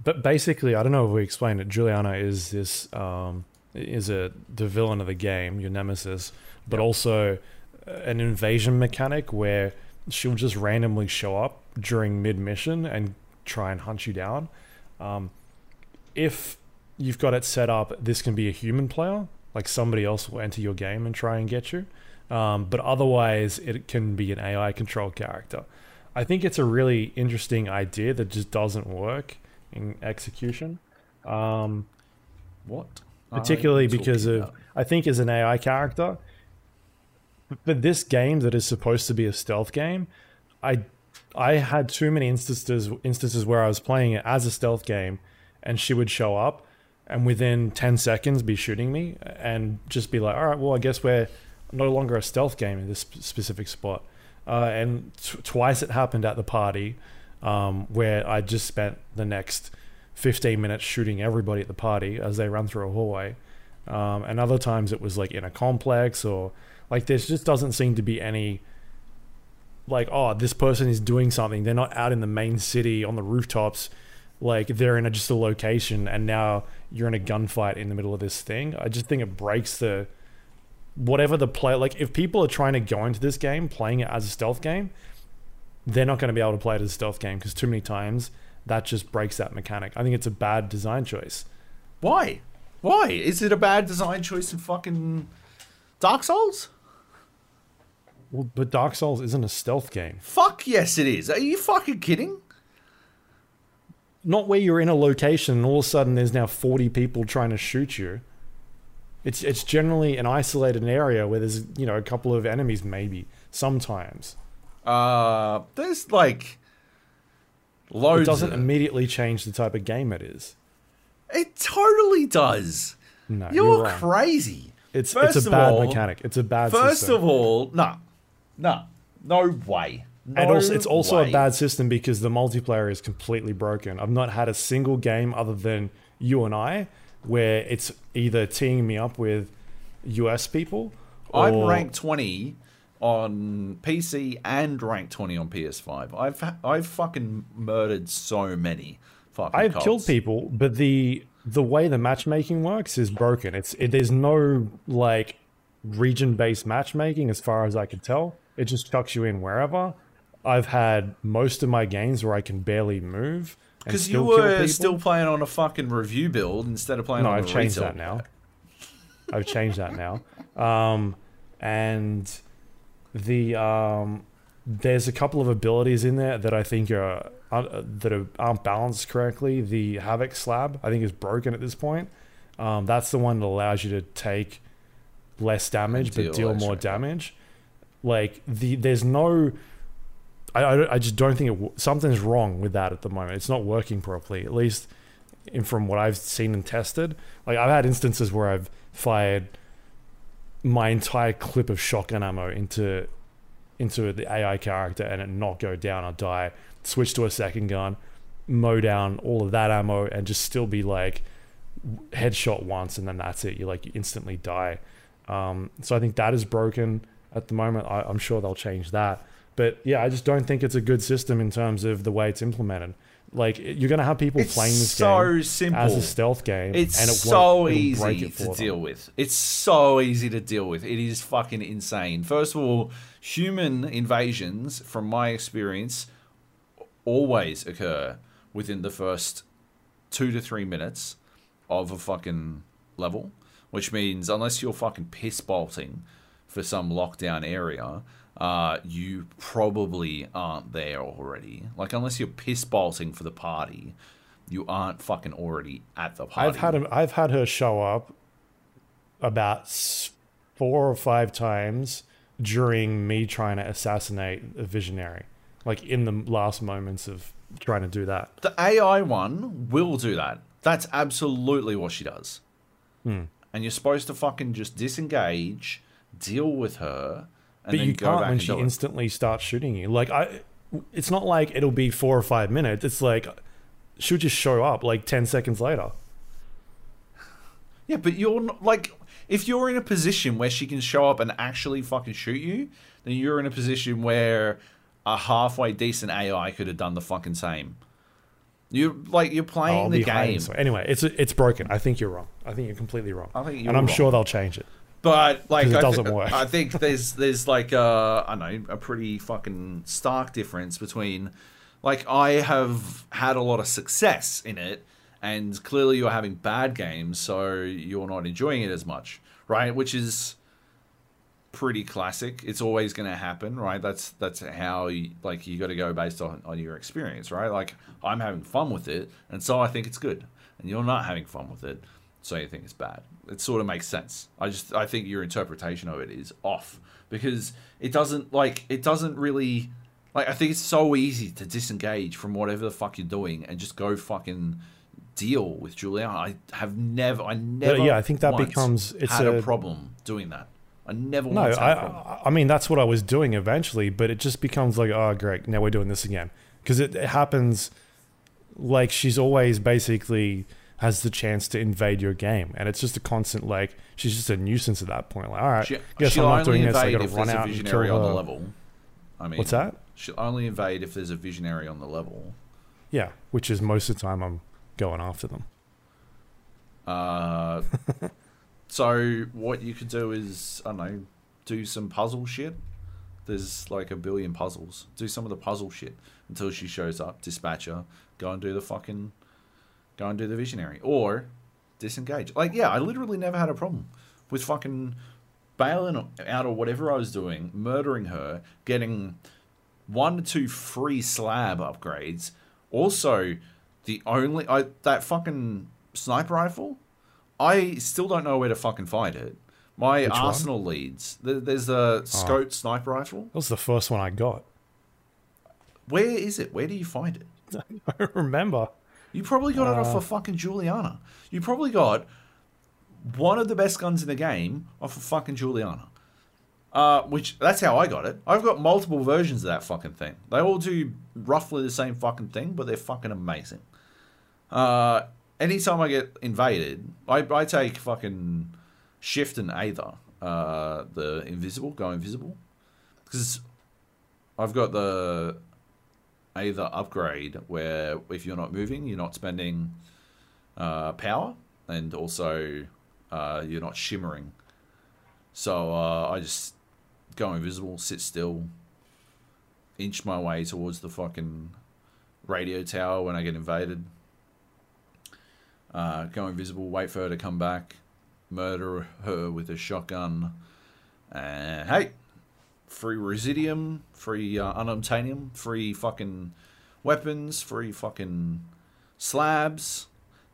but basically, I don't know if we explained it. Juliana is this um, is a the villain of the game, your nemesis, but also uh, an invasion mechanic where she'll just randomly show up during mid mission and try and hunt you down. Um, if you've got it set up, this can be a human player, like somebody else will enter your game and try and get you. Um, but otherwise, it can be an AI controlled character. I think it's a really interesting idea that just doesn't work in execution. Um, what? particularly because of about? I think as an AI character. For this game that is supposed to be a stealth game, I I had too many instances instances where I was playing it as a stealth game, and she would show up, and within ten seconds be shooting me, and just be like, all right, well I guess we're no longer a stealth game in this specific spot. Uh, and t- twice it happened at the party, um, where I just spent the next 15 minutes shooting everybody at the party as they run through a hallway. Um, and other times it was like in a complex or like there just doesn't seem to be any like oh this person is doing something. They're not out in the main city on the rooftops. Like they're in a, just a location, and now you're in a gunfight in the middle of this thing. I just think it breaks the whatever the play. Like if people are trying to go into this game playing it as a stealth game, they're not going to be able to play it as a stealth game because too many times that just breaks that mechanic. I think it's a bad design choice. Why? Why? Is it a bad design choice in fucking Dark Souls? Well, but Dark Souls isn't a stealth game. Fuck yes, it is. Are you fucking kidding? Not where you're in a location and all of a sudden there's now 40 people trying to shoot you. It's it's generally an isolated area where there's you know a couple of enemies maybe sometimes. Uh, there's like loads. It doesn't immediately change the type of game it is. It totally does. No, You're, you're, crazy. It's First it's a bad all- mechanic. It's a bad First system. of all, no, no, no way. No and also, it's also way. a bad system because the multiplayer is completely broken. I've not had a single game other than you and I where it's either teeing me up with US people. I'm ranked 20 on PC and ranked 20 on PS5. I've I've fucking murdered so many fucking. I've cops. killed people, but the the way the matchmaking works is broken. It's it, there's no like region based matchmaking as far as I can tell. It just chucks you in wherever. I've had most of my games where I can barely move Because you were still playing on a fucking review build instead of playing no, on I've changed that now. I've changed that now. Um, and the um, there's a couple of abilities in there that I think are uh, that are, aren't balanced correctly. The Havoc Slab I think is broken at this point. Um, that's the one that allows you to take less damage deal but deal extra, more damage. Like the there's no. I, I, I just don't think it, something's wrong with that at the moment. It's not working properly. At least in, from what I've seen and tested. Like I've had instances where I've fired my entire clip of shotgun ammo into into the AI character and it not go down or die. Switch to a second gun, mow down all of that ammo, and just still be like headshot once and then that's it. You like you instantly die. Um, so I think that is broken at the moment. I, I'm sure they'll change that. But yeah, I just don't think it's a good system in terms of the way it's implemented. Like you're gonna have people It's playing this so game simple. as a stealth game, It's and it so won't, it'll break easy it to them. deal with. It's so easy to deal with. It is fucking insane. First of all, human invasions, from my experience, always occur within the first two to three minutes of a fucking level, which means unless you're fucking piss bolting for some lockdown area, uh, you probably aren't there already. Like unless you're piss bolting for the party, you aren't fucking already at the party. I've had him, I've had her show up about four or five times during me trying to assassinate a visionary, like in the last moments of trying to do that. The AI one will do that. That's absolutely what she does. Hmm. And you're supposed to fucking just disengage, deal with her, and but then you go can't back when and she do it. instantly starts shooting you. Like I, it's not like it'll be four or five minutes. It's like she'll just show up like ten seconds later. Yeah, but you're not, like, if you're in a position where she can show up and actually fucking shoot you, then you're in a position where a halfway decent AI could have done the fucking same. You're like you're Oh, playing I'll the game, Anyway, it's it's broken. I think you're wrong. I think you're completely wrong. I think you're and I'm wrong. sure they'll change it. But like, it I, doesn't thi- work. I think there's there's like a I don't know a pretty fucking stark difference between like I have had a lot of success in it, and clearly you're having bad games, so you're not enjoying it as much, right? Which is pretty classic. It's always going to happen, right? That's that's how you, like you got to go based on on your experience, right? Like I'm having fun with it, and so I think it's good, and you're not having fun with it, so you think it's bad. It sort of makes sense. I just I think your interpretation of it is off because it doesn't like it doesn't really like I think it's so easy to disengage from whatever the fuck you're doing and just go fucking deal with Juliana. I have never I never yeah, I think that becomes- it's had a, a- problem doing that. I never No, once I, had a problem. I I mean that's what I was doing eventually, but it just becomes like, oh great, now we're doing this again because it, it happens. Like she's always basically has the chance to invade your game, and it's just a constant like she's just a nuisance at that point. Like, all right, She, guess I'm not doing this. I got to if run there's a out and kill visionary on the her. level. I mean, What's that? She'll only invade if there's a visionary on the level. Yeah, which is most of the time I'm going after them. Uh, [LAUGHS] so what you could do is I don't know, do some puzzle shit. There's like a billion puzzles. Do some of the puzzle shit until she shows up. Dispatch her. Go and do the fucking. Go and do the visionary or disengage. Like yeah, I literally never had a problem with fucking bailing out or whatever I was doing, murdering her, getting one to two free slab upgrades. Also, the only I that fucking sniper rifle, I still don't know where to fucking find it. My Which one? arsenal leads. There's a ah. scope sniper rifle. That was the first one I got. Where is it? Where do you find it? [LAUGHS] I remember. You probably got it off Uh. of fucking Juliana. You probably got one of the best guns in the game off of fucking Juliana. Uh, which that's how I got it. I've got multiple versions of that fucking thing. They all do roughly the same fucking thing, but they're fucking amazing. Uh, anytime I get invaded, I, I take fucking shift and either uh, the invisible, go invisible, because I've got the either upgrade where if you're not moving, you're not spending uh, power, and also uh, you're not shimmering. So uh, I just go invisible, sit still, inch my way towards the fucking radio tower when I get invaded. Uh, go invisible, wait for her to come back, murder her with a shotgun, and hey, free residuum, free uh, unobtainium, free fucking weapons, free fucking slabs,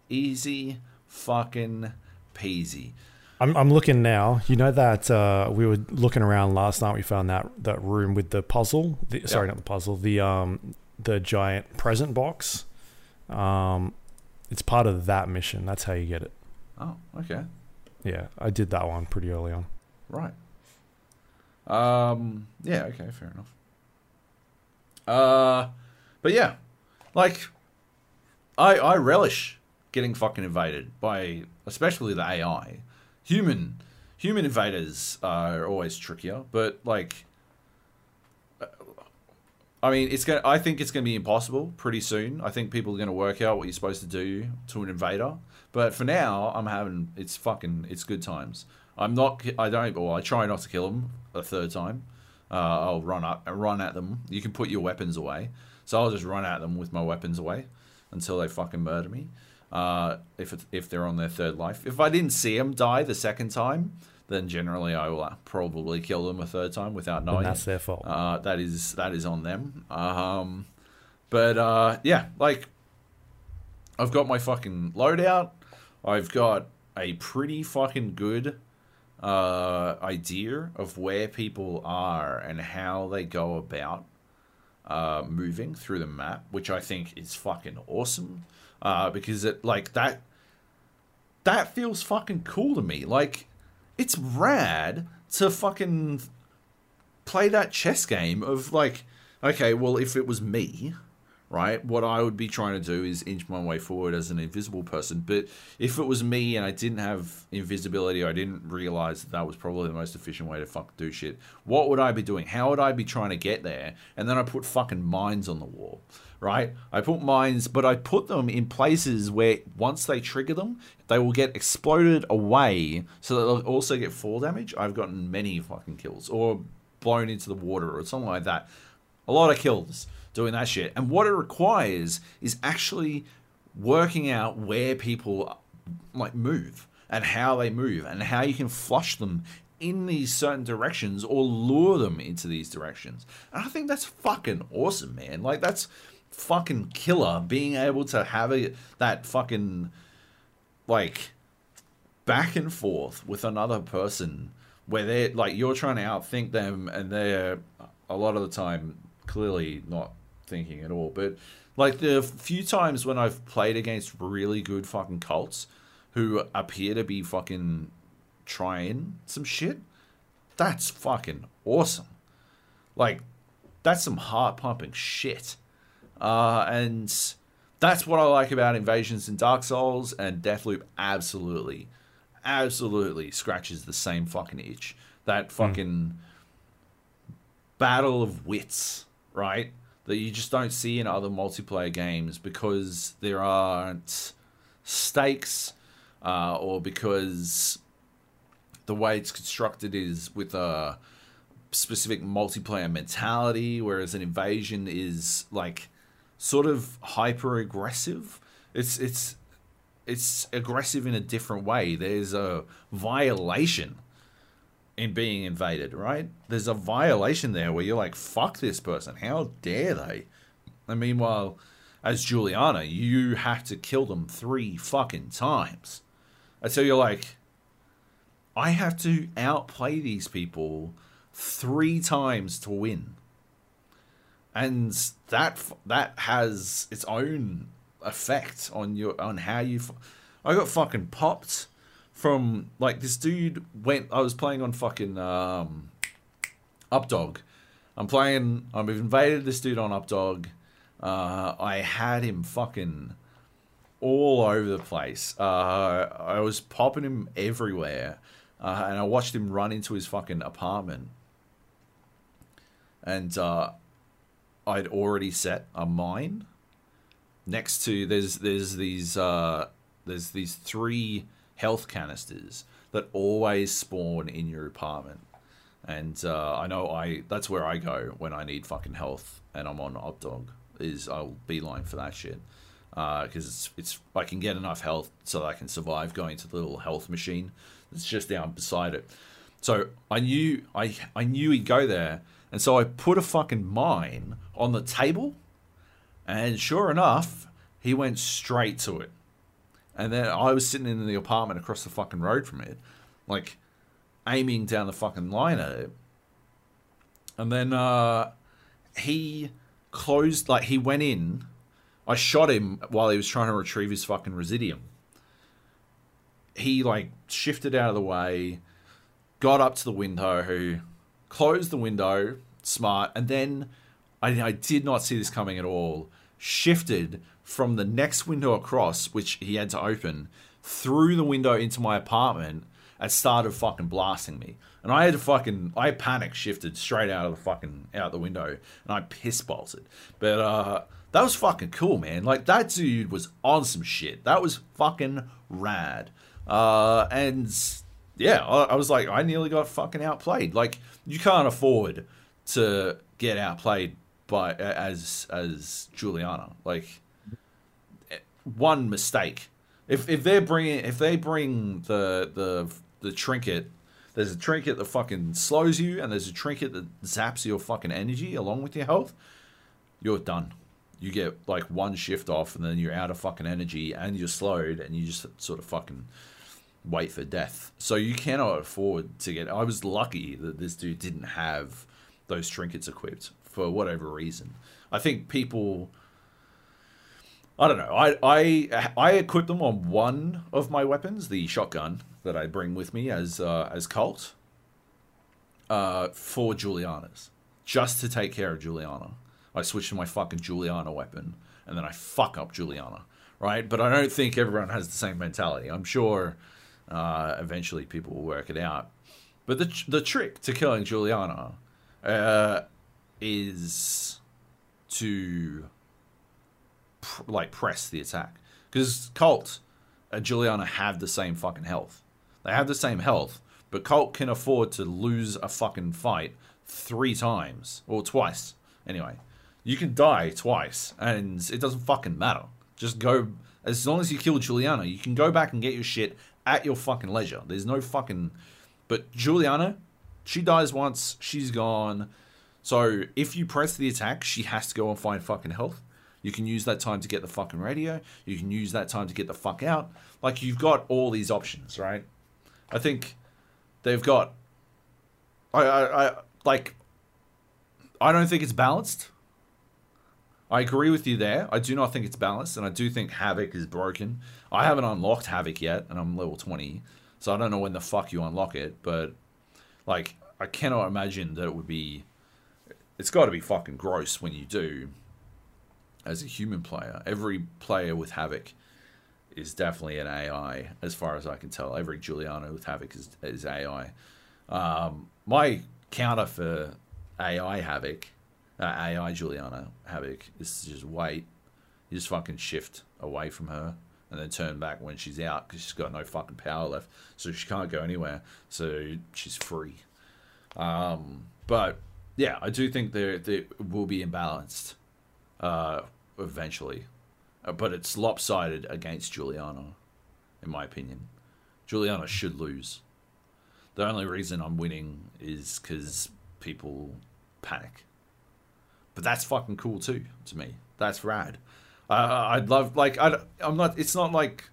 easy fucking peasy. I'm, I'm looking now. You know that uh, we were looking around last night. We found that that room with the puzzle. The, Sorry, not the puzzle. The um the giant present box. Um, it's part of that mission. That's how you get it. Oh, okay, Yeah, I did that one pretty early on. right. Um, yeah, okay, fair enough. Uh, but yeah, like, I I relish getting fucking invaded by especially the AI. Human human invaders are always trickier, but like, uh, I mean, it's gonna. I think it's gonna be impossible pretty soon. I think people are gonna work out what you're supposed to do to an invader. But for now, I'm having it's fucking it's good times. I'm not. I don't. Or I try not to kill them a third time. Uh, I'll run up and run at them. You can put your weapons away, so I'll just run at them with my weapons away until they fucking murder me. Uh, if if they're on their third life, if I didn't see them die the second time, then generally I will uh, probably kill them a third time without knowing. And that's their fault. Uh, that is that is on them. Um, but uh, yeah, like I've got my fucking loadout. I've got a pretty fucking good uh, idea of where people are and how they go about uh, moving through the map, which I think is fucking awesome. Uh, because it like that that feels fucking cool to me. Like it's rad to fucking play that chess game of like, okay, well, if it was me, right, what I would be trying to do is inch my way forward as an invisible person. But if it was me and I didn't have invisibility, I didn't realize that that was probably the most efficient way to fuck do shit. What would I be doing? How would I be trying to get there? And then I put fucking mines on the wall. Right, I put mines, but I put them in places where once they trigger them, they will get exploded away, so that they'll also get fall damage. I've gotten many fucking kills, or blown into the water or something like that. A lot of kills doing that shit. And what it requires is actually working out where people like move and how they move and how you can flush them in these certain directions or lure them into these directions. And I think that's fucking awesome, man. Like that's fucking killer being able to have a that fucking like back and forth with another person where they're like you're trying to outthink them and they're a lot of the time clearly not thinking at all but like the few times when i've played against really good fucking Colts who appear to be fucking trying some shit that's fucking awesome like that's some heart pumping shit uh, and that's what I like about Invasions in Dark Souls, and Deathloop absolutely, absolutely scratches the same fucking itch. That fucking battle of wits, right? That you just don't see in other multiplayer games because there aren't stakes uh, or because the way it's constructed is with a specific multiplayer mentality, whereas an invasion is like sort of hyper aggressive. It's it's it's aggressive in a different way. There's a violation in being invaded, right? There's a violation there where you're like, fuck this person. How dare they? And meanwhile, as Juliana, you have to kill them three fucking times. And so you're like, I have to outplay these people three times to win. And that that has its own effect on your on how you. I got fucking popped from like this dude went. I was playing on fucking um, Updaam. I'm playing. I've invaded this dude on Updaam. Uh, I had him fucking all over the place. Uh, I was popping him everywhere, uh, and I watched him run into his fucking apartment. And uh, I'd already set a mine next to there's there's these uh, there's these three health canisters that always spawn in your apartment. And uh, I know I that's where I go when I need fucking health and I'm on Updaam is I'll beeline for that shit because uh, it's it's I can get enough health so that I can survive going to the little health machine that's just down beside it. So I knew I I knew he'd go there, and so I put a fucking mine on the table, and sure enough, he went straight to it. And then I was sitting in the apartment across the fucking road from it, like aiming down the fucking line at it. And then uh, he closed, like, he went in. I shot him while he was trying to retrieve his fucking residuum. He, like, shifted out of the way, got up to the window, who closed the window, smart, and then I, I did not see this coming at all. Shifted from the next window across, which he had to open, through the window into my apartment and started fucking blasting me. And I had to fucking I panic shifted straight out of the fucking out the window and I piss bolted. But uh that was fucking cool, man. Like that dude was on some shit. That was fucking rad. Uh and yeah, I, I was like I nearly got fucking outplayed. Like you can't afford to get outplayed by as as Juliana. Like one mistake. If if they're bringing if they bring the the the trinket, there's a trinket that fucking slows you, and there's a trinket that zaps your fucking energy along with your health. You're done. You get like one shift off, and then you're out of fucking energy, and you're slowed, and you just sort of fucking wait for death. So you cannot afford to get. I was lucky that this dude didn't have those trinkets equipped for whatever reason. I think people I don't know. I I I equip them on one of my weapons, the shotgun that I bring with me as uh, as Colt, uh, for Juliana's, just to take care of Juliana. I switch to my fucking Juliana weapon, and then I fuck up Juliana, right? But I don't think everyone has the same mentality. I'm sure uh, eventually people will work it out. But the the trick to killing Juliana uh, is to pr- like press the attack because Colt and Juliana have the same fucking health. They have the same health, but Colt can afford to lose a fucking fight three times or twice. Anyway, you can die twice, and it doesn't fucking matter. Just go as long as you kill Juliana, you can go back and get your shit at your fucking leisure. There's no fucking. But Juliana, she dies once, she's gone. So if you press the attack, she has to go and find fucking health. You can use that time to get the fucking radio. You can use that time to get the fuck out. Like you've got all these options, right? I think they've got. I, I, I like. I don't think it's balanced. I agree with you there. I do not think it's balanced, and I do think Havoc is broken. I haven't unlocked Havoc yet, and I'm level 20, so I don't know when the fuck you unlock it, but, like, I cannot imagine that it would be. It's got to be fucking gross when you do as a human player. Every player with Havoc is definitely an AI, as far as I can tell. Every Juliana with Havoc is, is AI. Um, my counter for AI Havoc, uh, AI Juliana Havoc is just wait. You just fucking shift away from her and then turn back when she's out because she's got no fucking power left, so she can't go anywhere. So she's free. Um, but yeah, I do think there there will be imbalanced uh, eventually, uh, but it's lopsided against Juliana, in my opinion. Juliana should lose. The only reason I'm winning is because people panic. But that's fucking cool too to me. That's rad. Uh, I'd love like I, I'm not. It's not like.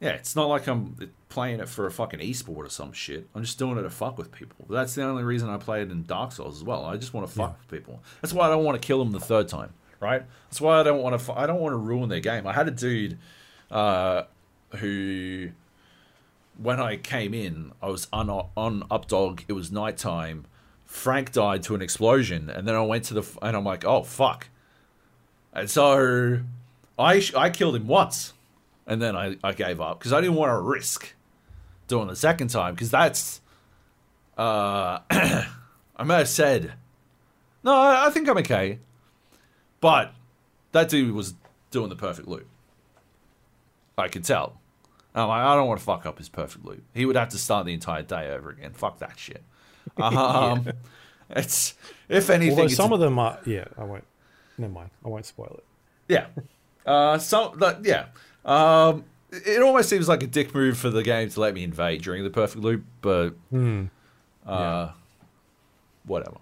Yeah, it's not like I'm playing it for a fucking esport or some shit. I'm just doing it to fuck with people. That's the only reason I play it in Dark Souls as well. I just want to fuck Yeah. with people. That's why I don't want to kill them the third time, right? That's why I don't want to. I don't want to ruin their game. I had a dude uh, who, when I came in, I was on on Updaam. It was nighttime. Frank died to an explosion, and then I went to the and I'm like, oh fuck. And so I I killed him once, and then I, I gave up because I didn't want to risk doing the second time because that's uh [CLEARS THROAT] I may have said no I, I think I'm okay, but that dude was doing the perfect loop. I could tell. I'm like, I don't want to fuck up his perfect loop. He would have to start the entire day over again. Fuck that shit. [LAUGHS] Um, It's if anything, Although some of them are, yeah, I won't. Never mind. I won't spoil it. Yeah. Uh, so that yeah. Um, it almost seems like a dick move for the game to let me invade during the perfect loop, but uh, whatever.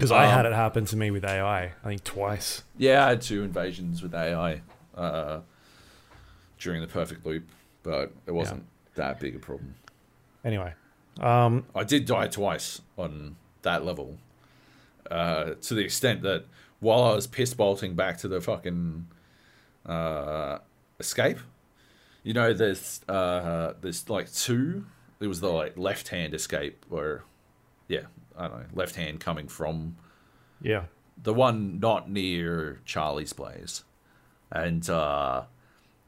Because I Um, had it happen to me with AI. I think twice. Yeah, I had two invasions with AI uh, during the perfect loop, but it wasn't that big a problem. Anyway, um, I did die twice on that level, uh, to the extent that while I was piss bolting back to the fucking uh, escape, you know, there's uh, there's like two. It was the like left hand escape, or yeah, I don't know, left hand coming from yeah, the one not near Charlie's place, and uh,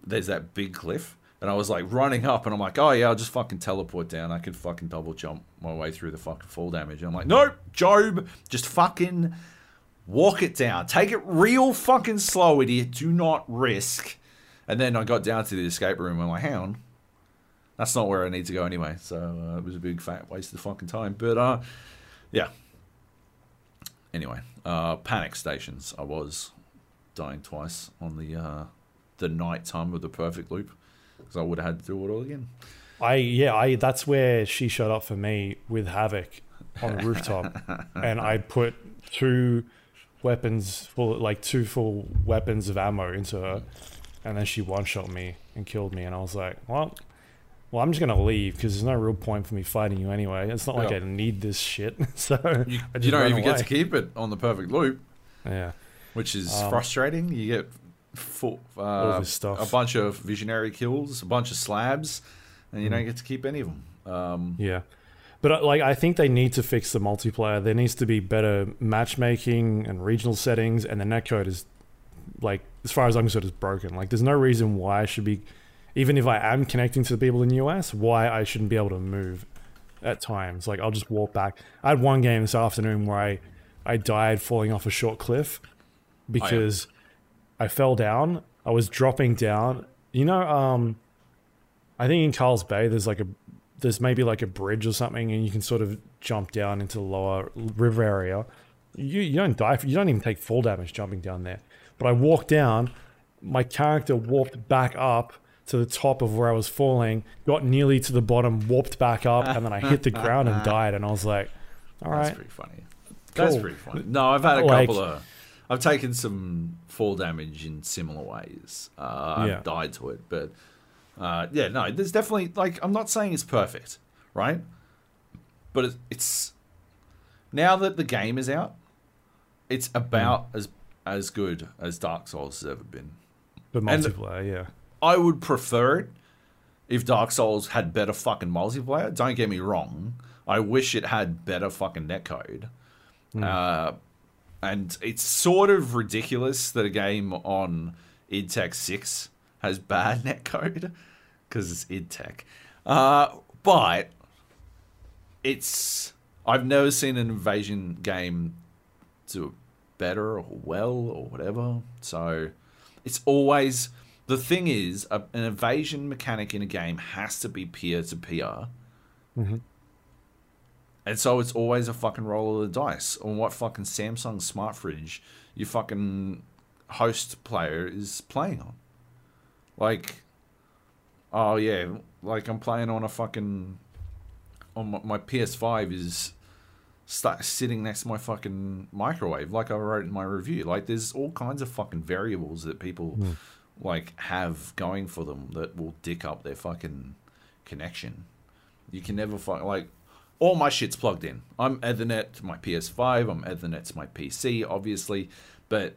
there's that big cliff. And I was like running up, and I'm like, oh yeah, I'll just fucking teleport down. I can fucking double jump my way through the fucking fall damage. And I'm like, nope, Joab, just fucking walk it down. Take it real fucking slow, idiot. Do not risk. And then I got down to the escape room, and I'm like, hang on, that's not where I need to go anyway. So uh, it was a big fat waste of fucking time. But uh, yeah. Anyway, uh, panic stations. I was dying twice on the uh, the night time of the perfect loop because I would have had to do it all again. I yeah, I that's where she showed up for me with Havoc on the rooftop, [LAUGHS] and I put two weapons full, like two full weapons of ammo into her, and then she one shot me and killed me, and I was like, well. Well, I'm just gonna leave because there's no real point for me fighting you anyway. It's not like Yeah. I need this shit, [LAUGHS] so You, you don't even get to keep it on the perfect loop, Yeah, which is Um, frustrating. You get full, uh, a bunch of visionary kills, a bunch of slabs, and you Hmm. don't get to keep any of them. Um, Yeah. But uh, like I think they need to fix the multiplayer. There needs to be better matchmaking and regional settings and the netcode is like as far as I'm concerned is broken. Like there's no reason why I should be even if I am connecting to the people in the US, why I shouldn't be able to move at times. Like I'll just walk back. I had one game this afternoon where I I died falling off a short cliff because I fell down. I was dropping down. You know, um I think in Karl's Bay there's like a there's maybe like a bridge or something, and you can sort of jump down into the lower river area. You you don't die. You don't even take full damage jumping down there. But I walked down. My character warped back up to the top of where I was falling, got nearly to the bottom, warped back up, and then I hit the [LAUGHS] ground and died. And I was like, "All That's pretty funny. That's Cool. pretty funny. No, I've had a Like- couple of. I've taken some fall damage in similar ways. Uh, I've died to it, but uh, yeah, no, there's definitely like I'm not saying it's perfect, right? But it- it's now that the game is out, it's about as as good as Dark Souls has ever been. the And- multiplayer, yeah." I would prefer it if Dark Souls had better fucking multiplayer. Don't get me wrong. I wish it had better fucking netcode. Uh, and it's sort of ridiculous that a game on id Tech 6 has bad [LAUGHS] netcode because it's id Tech. Uh, but it's I've never seen an invasion game do better or well or whatever. So it's always the thing is a, an invasion mechanic in a game has to be peer to peer. Mm-hmm. And so it's always a fucking roll of the dice on what fucking Samsung smart fridge your fucking host player is playing on. Like, oh yeah, like I'm playing on a fucking on my, my PS5 is start sitting next to my fucking microwave, like I wrote in my review. Like, there's all kinds of fucking variables that people Mm. Like have going for them that will dick up their fucking connection. You can never find like all my shit's plugged in. I'm Ethernet to my PS5. I'm Ethernet to my PC, obviously, but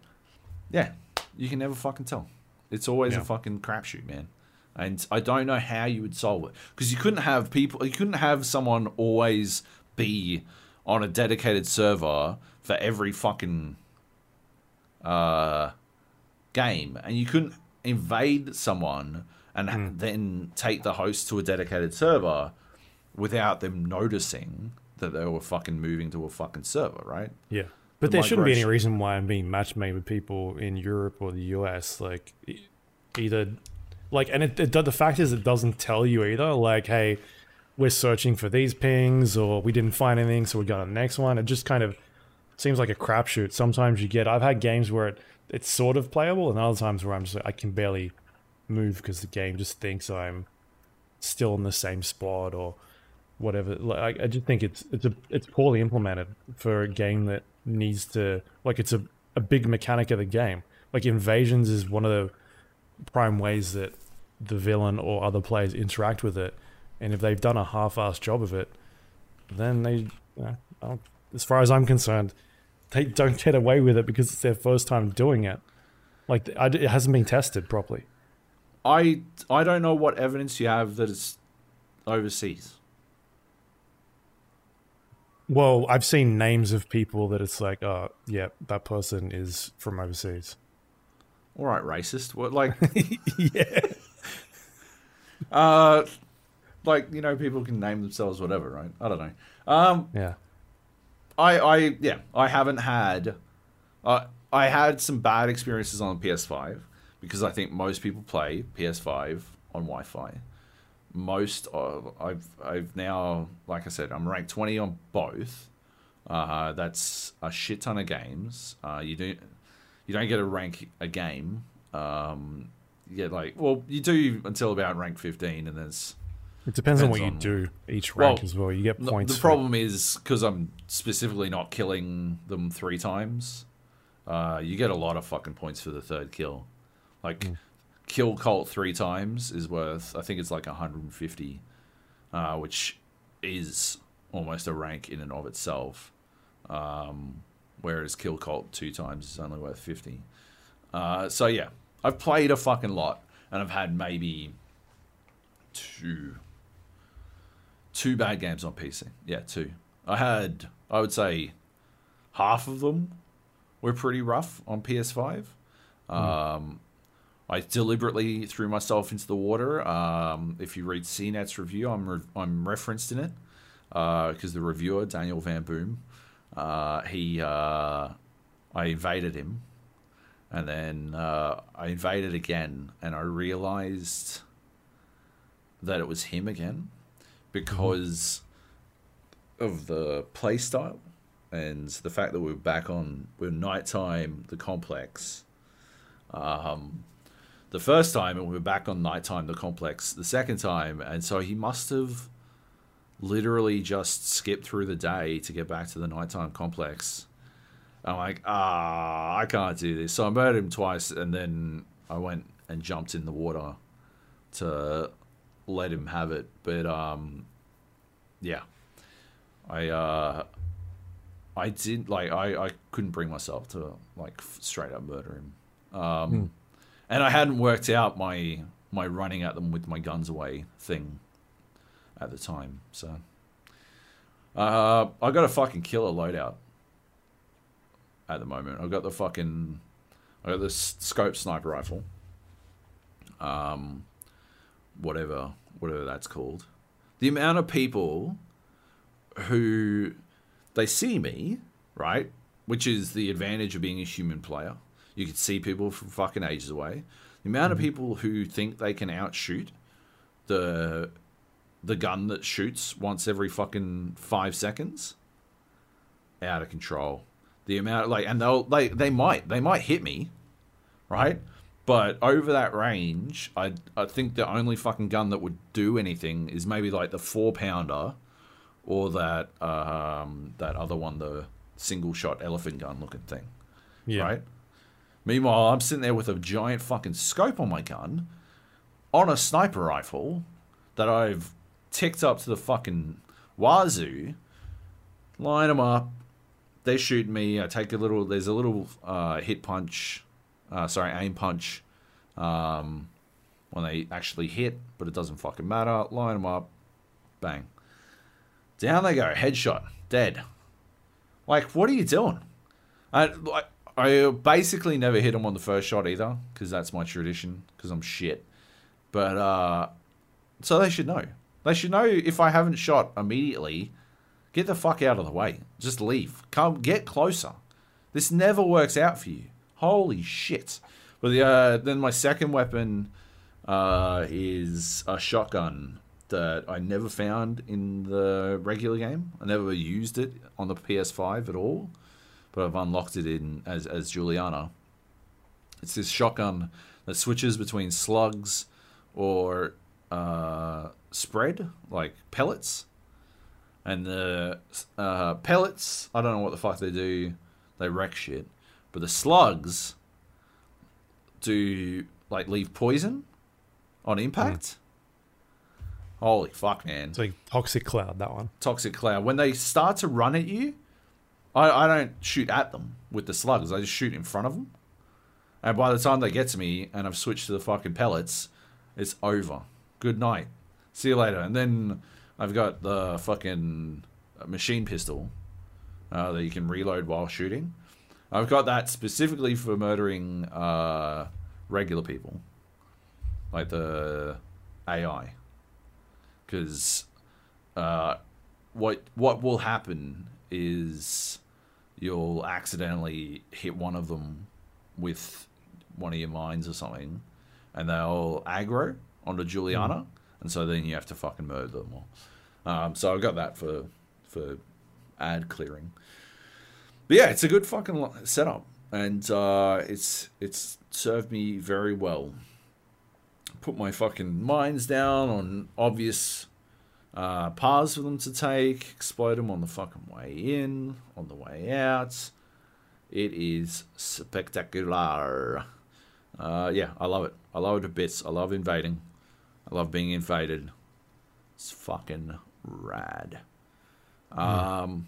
yeah, you can never fucking tell. It's always Yeah. a fucking crapshoot, man. And I don't know how you would solve it because you couldn't have people. You couldn't have someone always be on a dedicated server for every fucking uh, game, and you couldn't invade someone and ha- hmm. then take the host to a dedicated server without them noticing that they were fucking moving to a fucking server, right? Yeah. But The there shouldn't be any reason why I'm being matchmade with people in Europe or the US. Like, either, like, and it, it, the fact is, it doesn't tell you either. Like, hey, we're searching for these pings, or we didn't find anything, so we got the next one. It just kind of seems like a crapshoot. Sometimes you get, I've had games where it, it's sort of playable, and other times where I'm just like, I can barely move because the game just thinks I'm still in the same spot or whatever. Like I just think it's it's a it's poorly implemented for a game that needs to like it's a, a big mechanic of the game. Like invasions is one of the prime ways that the villain or other players interact with it. And if they've done a half-assed job of it, then they, I don't, as far as I'm concerned, they don't get away with it because it's their first time doing it. Like it hasn't been tested properly. I I don't know what evidence you have that it's overseas. Well, I've seen names of people that it's like, oh, yeah, that person is from overseas. All right, racist. What like [LAUGHS] yeah. uh like you know people can name themselves whatever, right? I don't know. Um Yeah. I, I, yeah, I haven't had. Uh, I had some bad experiences on PS5 because I think most people play PS5 on Wi-Fi. Most of I've I've now, like I said, I'm ranked 20 on both. Uh, that's a shit ton of games. Uh, you don't you don't get to rank a game. Um, like well, you do until about rank 15, and then it's It depends on what you do each rank Well, as well. You get points. The problem is because I'm specifically not killing them three times. Uh, you get a lot of fucking points for the third kill. Like, kill Colt three times is worth, I think it's like 150, uh, which is almost a rank in and of itself. Um, whereas kill Colt two times is only worth 50. Uh, so yeah, I've played a fucking lot, and I've had maybe two two bad games on PC. Yeah, two. I had, I would say, half of them were pretty rough on PS5. Um, I deliberately threw myself into the water. Um, if you read CNET's review, I'm re- I'm referenced in it because the reviewer Daniel Van Boom, uh, he uh, I invaded him, and then uh, I invaded again, and I realized that it was him again because of the play style and the fact that we're back on we're nighttime the complex um the first time and we were back on nighttime the complex the second time. And so he must have literally just skipped through the day to get back to the nighttime complex. I'm like ah i can't do this. So i murdered him twice and then i went and jumped in the water to let him have it but um yeah. I uh i did like i i couldn't bring myself to like straight up murder him. Um and i hadn't worked out my my running at them with my guns away thing at the time so. Uh i got a fucking killer loadout at the moment. I've got the fucking i got this scope sniper rifle. Um whatever whatever that's called the amount of people who they see me, right? Which is the advantage of being a human player. You can see people from fucking ages away. The amount of mm-hmm. people who think they can outshoot the the gun that shoots once every fucking five seconds, out of control. The amount like, and they'll they they might they might hit me, right? But over that range, I I think the only fucking gun that would do anything is maybe like the four pounder, or that um that other one, the single shot elephant gun looking thing, Yeah. right? Meanwhile, I'm sitting there with a giant fucking scope on my gun, on a sniper rifle that I've ticked up to the fucking wazoo. Line them up. They shoot me. I take a little. There's a little uh, hit punch. Uh, sorry, aim punch. Um, when they actually hit, but it doesn't fucking matter. Line them up. Bang. Down they go. Headshot. Dead. Like, what are you doing? I like. I basically never hit them on the first shot either, because that's my tradition, because I'm shit. But, uh, so they should know. They should know if I haven't shot immediately, get the fuck out of the way. Just leave. Come, get closer. This never works out for you. Holy shit. But the, uh, then my second weapon uh, is a shotgun that I never found in the regular game. I never used it on the PS5 at all but I've unlocked it in as as Julianna. It's this shotgun that switches between slugs or uh, spread like pellets, and the uh, pellets. I don't know what the fuck they do. They wreck shit, but the slugs do like leave poison on impact. Holy fuck, man! It's like Toxic Cloud, that one. toxic cloud. When they start to run at you I, I don't shoot at them with the slugs. I just shoot in front of them. And by the time they get to me and i've switched to the fucking pellets it's over. Good night. See you later. And then i've got the fucking machine pistol uh, that you can reload while shooting i've got that specifically for murdering uh, regular people like the ai because uh, what what will happen is you'll accidentally hit one of them with one of your mines or something, and they'll aggro onto Julianna, and so then you have to fucking murder them all. Um, so I've got that for for add clearing. But yeah, it's a good fucking setup, and uh, it's it's served me very well. Put my fucking mines down on obvious uh, paths for them to take, explode them on the fucking way in, on the way out. It is spectacular. Uh, yeah, I love it. I love it to bits. I love invading. I love being invaded. It's fucking rad. Um,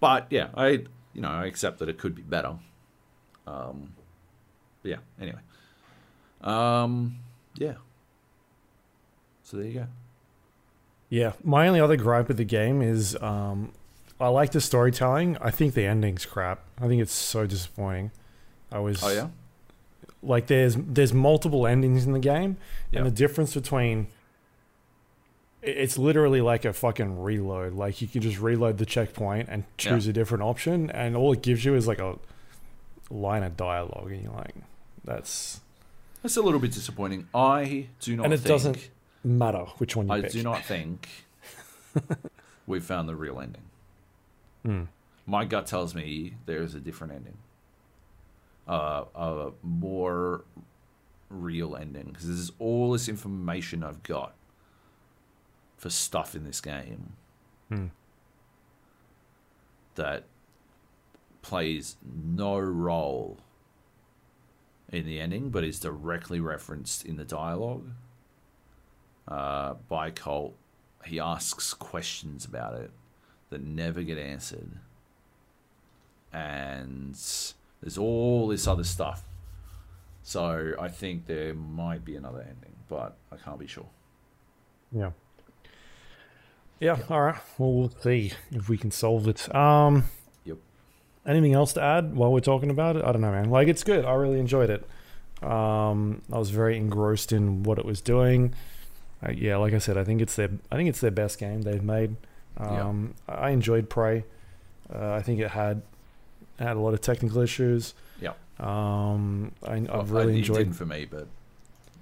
but yeah, I you know I accept that it could be better. Um, but yeah. Anyway. Um, yeah. So there you go. Yeah, my only other gripe with the game is um, I like the storytelling. I think the ending's crap. I think it's so disappointing. I was Oh yeah. like there's there's multiple endings in the game Yeah. and the difference between it's literally like a fucking reload like you can just reload the checkpoint and choose a different option and all it gives you is like a line of dialogue and you're like that's That's a little bit disappointing. I do not And it think, doesn't matter which one you I pick do not think [LAUGHS] we've found the real ending. Hmm. My gut tells me there is a different ending. Uh, a more real ending because this is all this information I've got for stuff in this game Hmm. that plays no role in the ending, but is directly referenced in the dialogue uh, by Colt. He asks questions about it that never get answered, and there's all this other stuff. So I think there might be another ending, but I can't be sure. yeah yeah all right well we'll see if we can solve it um Yep. anything else to add while we're talking about it i don't know man like it's good i really enjoyed it um i was very engrossed in what it was doing uh, yeah like i said i think it's their i think it's their best game they've made Yeah. um i enjoyed Prey Uh, I think it had had a lot of technical issues. Yeah. Um, I, I've Well, really it enjoyed. for me, but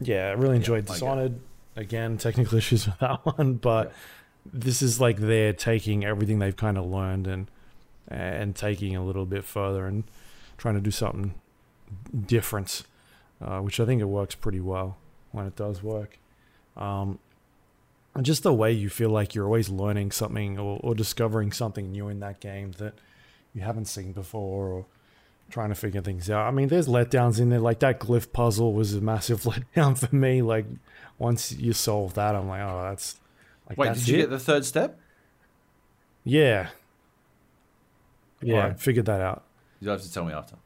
Yeah, I really enjoyed I get. Dishonored. Again, technical [LAUGHS] issues with that one, but this is like they're taking everything they've kind of learned and and taking a little bit further and trying to do something different, uh, which I think it works pretty well when it does work. Um, and just the way you feel like you're always learning something or, or discovering something new in that game that you haven't seen before or trying to figure things out. I mean, there's letdowns in there. Like that glyph puzzle was a massive [LAUGHS] letdown for me. Like once you solve that, I'm like, oh, that's like wait, did you it? get the third step? Yeah. Yeah, I Right. figured that out. You'll have to tell me after.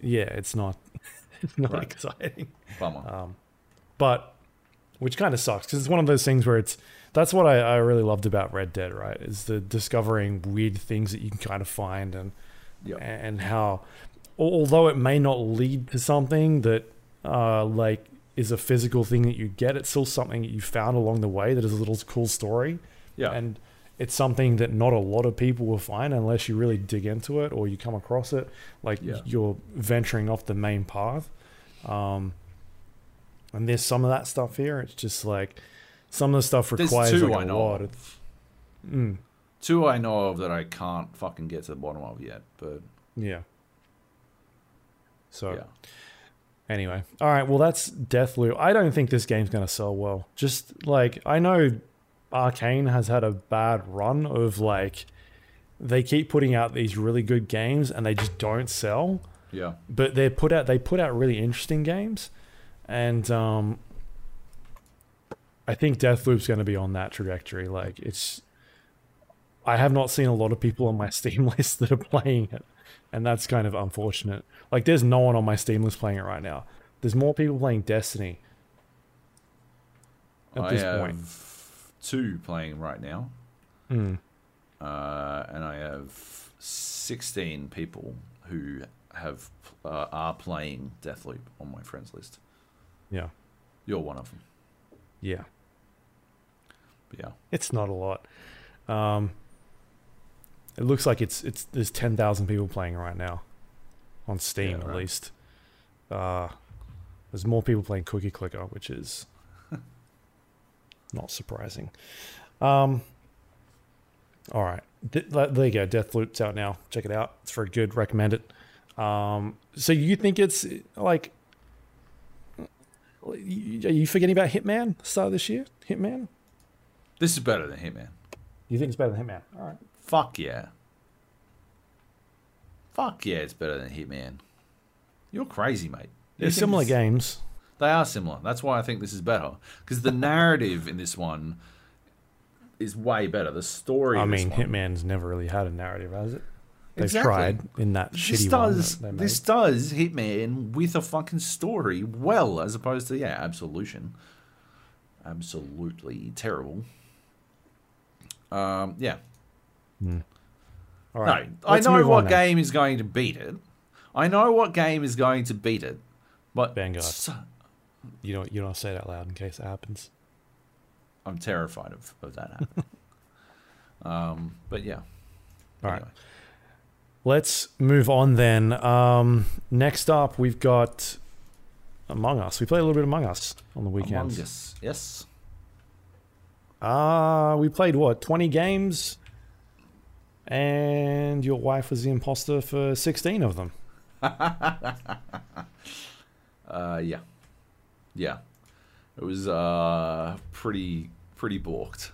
Yeah, it's not [LAUGHS] it's not Right. exciting. Bummer. Um, but which kind of sucks because it's one of those things where it's that's what I, I really loved about Red Dead, right? Is the discovering weird things that you can kind of find and Yep. and how although it may not lead to something that uh like is a physical thing that you get, it's still something that you found along the way that is a little cool story. yeah. And it's something that not a lot of people will find unless you really dig into it or you come across it. Like Yeah. you're venturing off the main path. Um, and there's some of that stuff here. It's just like some of the stuff There's requires two like I a know lot. Of, mm, Two I know of that I can't fucking get to the bottom of yet, but yeah. So yeah. Anyway, all right. Well, that's Deathloop. I don't think this game's going to sell well. Just like I know, Arkane has had a bad run of like they keep putting out these really good games and they just don't sell. Yeah. But they put out they put out really interesting games, and um, I think Deathloop's going to be on that trajectory. Like it's, I have not seen a lot of people on my [LAUGHS] Steam list that are playing it, and that's kind of unfortunate. Like there's no one on my Steam list playing it right now. There's more people playing Destiny at I this have point. two playing right now, Mm. uh, and I have 16 people who have uh, are playing Deathloop on my friends list. Yeah, You're one of them. yeah. But yeah. It's not a lot. Um, it looks like it's it's there's ten thousand people playing right now, on Steam Yeah, at right. least. Uh, there's more people playing Cookie Clicker, which is not surprising. Um, all right, Th- th- there you go. Deathloop's out now. Check it out. It's very good. Recommend it. Um, so you think it's like? Are you forgetting about Hitman? Start of this year, Hitman. This is better than Hitman. You think it's better than Hitman? All right. Fuck yeah. Fuck yeah, it's better than Hitman. You're crazy, mate. They're similar this- games. They are similar. That's why I think this is better. Because the narrative in this one is way better. The story. I mean, one- Hitman's never really had a narrative, has it? They've Exactly. tried in that This shitty one does that they made. this does Hitman with a fucking story well, as opposed to yeah, Absolution. Absolutely terrible. Um, yeah. All right, No, I let's know move what game is going to beat it. I know what game is going to beat it, but Vanguard. so- You don't you don't say that loud in case it happens. I'm terrified of, of that happening. [LAUGHS] um, but yeah. All right. Anyway. Let's move on then. Um, next up, we've got Among Us. We played a little bit Among Us on the Among weekends. Us. Yes. Uh, we played what, 20 games? And your wife was the imposter for 16 of them. [LAUGHS] Uh, yeah. Yeah. It was uh, pretty pretty balked.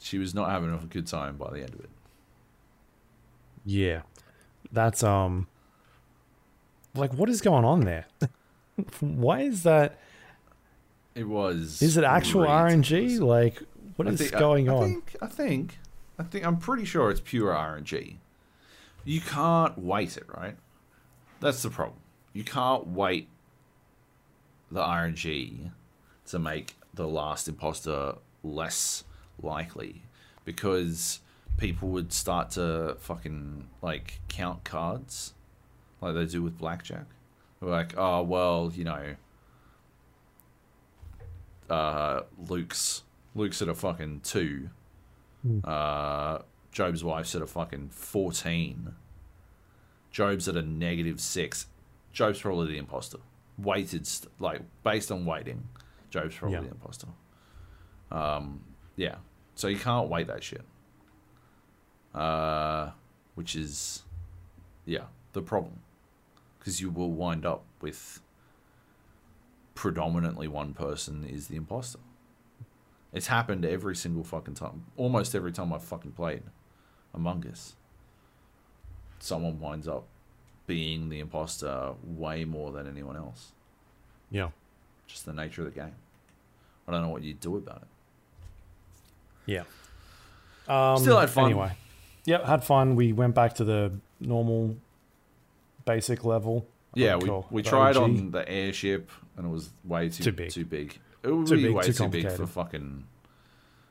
She was not having a good time by the end of it. Yeah. That's um like what is going on there? [LAUGHS] Why is that It was. is it actual. RNG? Like what I is think- I- going I on? Think, I think. I think. I'm pretty sure it's pure RNG. You can't wait it, right? That's the problem. You can't wait the RNG to make the last imposter less likely because people would start to fucking like count cards like they do with blackjack. They're like, oh well, you know, uh, Luke's Luke's at a fucking two. Uh, Joab's wife's at a fucking 14. Joab's at a negative 6. Joab's probably the imposter. Weighted, st- like, based on weighting, Joab's probably Yeah. the imposter. Um, yeah. So you can't weight that shit. Uh, which is, yeah, the problem. Because you will wind up with predominantly one person is the imposter. It's happened every single fucking time. Almost every time I've fucking played Among Us. Someone winds up being the imposter way more than anyone else. Yeah. Just the nature of the game. I don't know what you'd do about it. Yeah. Um, Still had fun. Anyway. Yep, had fun. We went back to the normal basic level. Yeah, Oh, we, cool. we The tried OG. on the airship and it was way too Too big. Too big. It would Too be big, way too too big for fucking.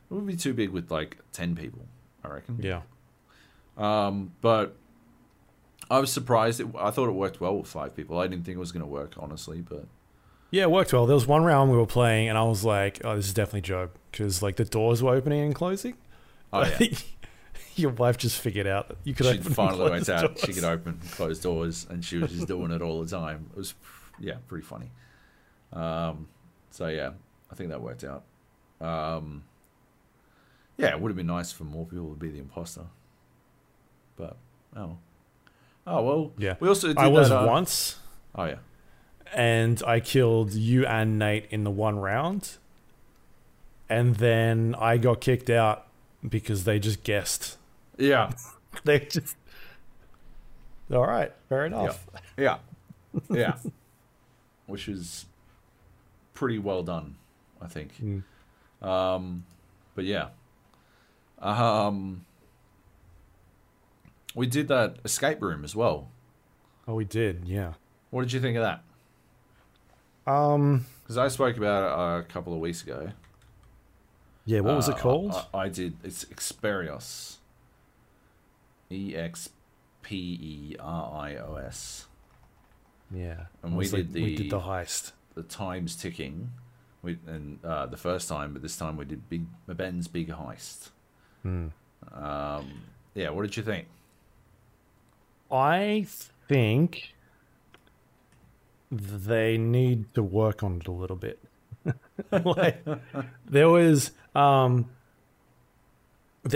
It would be too big with like ten people. I reckon. Yeah. Um, but I was surprised. It, I thought it worked well with five people. I didn't think it was going to work, honestly. But Yeah, it worked well. There was one round we were playing, and I was like, "Oh, this is definitely Joab," because like the doors were opening and closing. oh yeah, [LAUGHS] Your wife just figured out that you could she finally went out. She could open and close doors, and she was just doing it all the time. It was, yeah, pretty funny. Um, so yeah, I think that worked out. Um, yeah, it would have been nice for more people to be the imposter, but oh, oh well. Yeah. we also did I was that, uh, once, Oh yeah, and I killed you and Nate in the one round, and then I got kicked out because they just guessed. yeah, [LAUGHS] They just. All right, fair enough. yeah, yeah, which is pretty well done, I think. Mm. Um, but yeah, um, we did that escape room as well. Oh, we did, yeah. What did you think of that? Um, Because I spoke about it a couple of weeks ago. yeah. What was Uh, it called? I, I did. It's Experios. E X P E R I O S. yeah, and we was like- did we did the- the heist. The time's ticking. We and uh, the first time, but this time we did big Ben's big heist. Hmm. Um, yeah, what did you think? I think they need to work on it a little bit. [LAUGHS] like there was um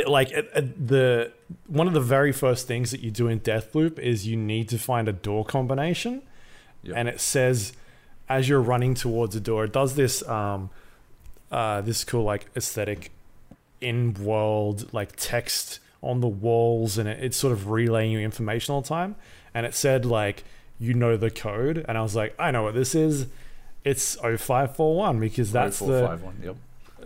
like the one of the very first things that you do in Deathloop is you need to find a door combination Yep. and it says as you're running towards a door it does this um uh this cool like aesthetic in world like text on the walls and it, it's sort of relaying you information all the time and it said like you know the code and i was like i know what this is it's 0541 because that's the Yep.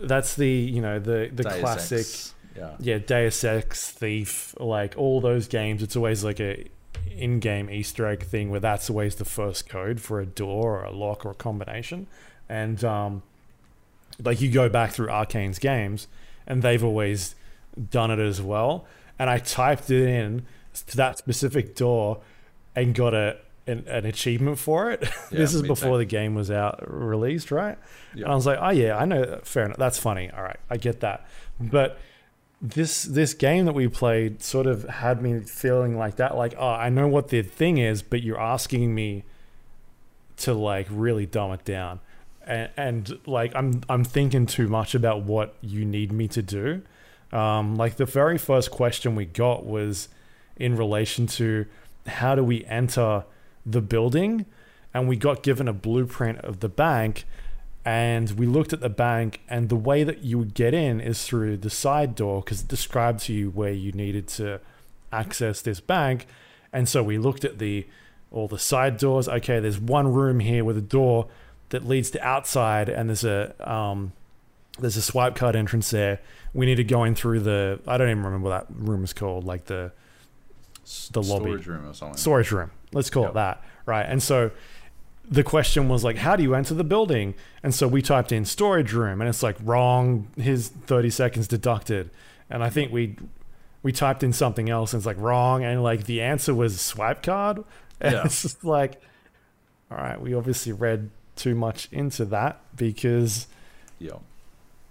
that's the you know the the Deus classic Ex, Yeah. yeah deus ex thief like all those games it's always like a in-game easter egg thing where that's always the first code for a door or a lock or a combination and um like you go back through Arkane's games and they've always done it as well and i typed it in to that specific door and got a an, an achievement for it [LAUGHS] Yeah, this is before the game was out released right Yeah. and I was like, oh yeah, I know. Fair enough. That's funny. All right, I get that. But this this game that we played sort of had me feeling like that. Like, oh, I know what the thing is, but you're asking me to like really dumb it down, and, and like I'm I'm thinking too much about what you need me to do. Um, like the very first question we got was in relation to how do we enter the building, and we got given a blueprint of the bank and we looked at the bank and the way that you would get in is through the side door because it described to you where you needed to access this bank and so we looked at the all the side doors okay there's one room here with a door that leads to outside and there's a um there's a swipe card entrance there we need to go in through the i don't even remember what that room is called like the the lobby. Storage room or something. storage room. Let's call Yep. it that. Right. And so the question was like, how do you enter the building? And so we typed in storage room and it's like wrong. His 30 seconds deducted. And I think we we typed in something else and it's like wrong. And like the answer was swipe card. And Yeah. it's just like, all right, we obviously read too much into that because Yeah.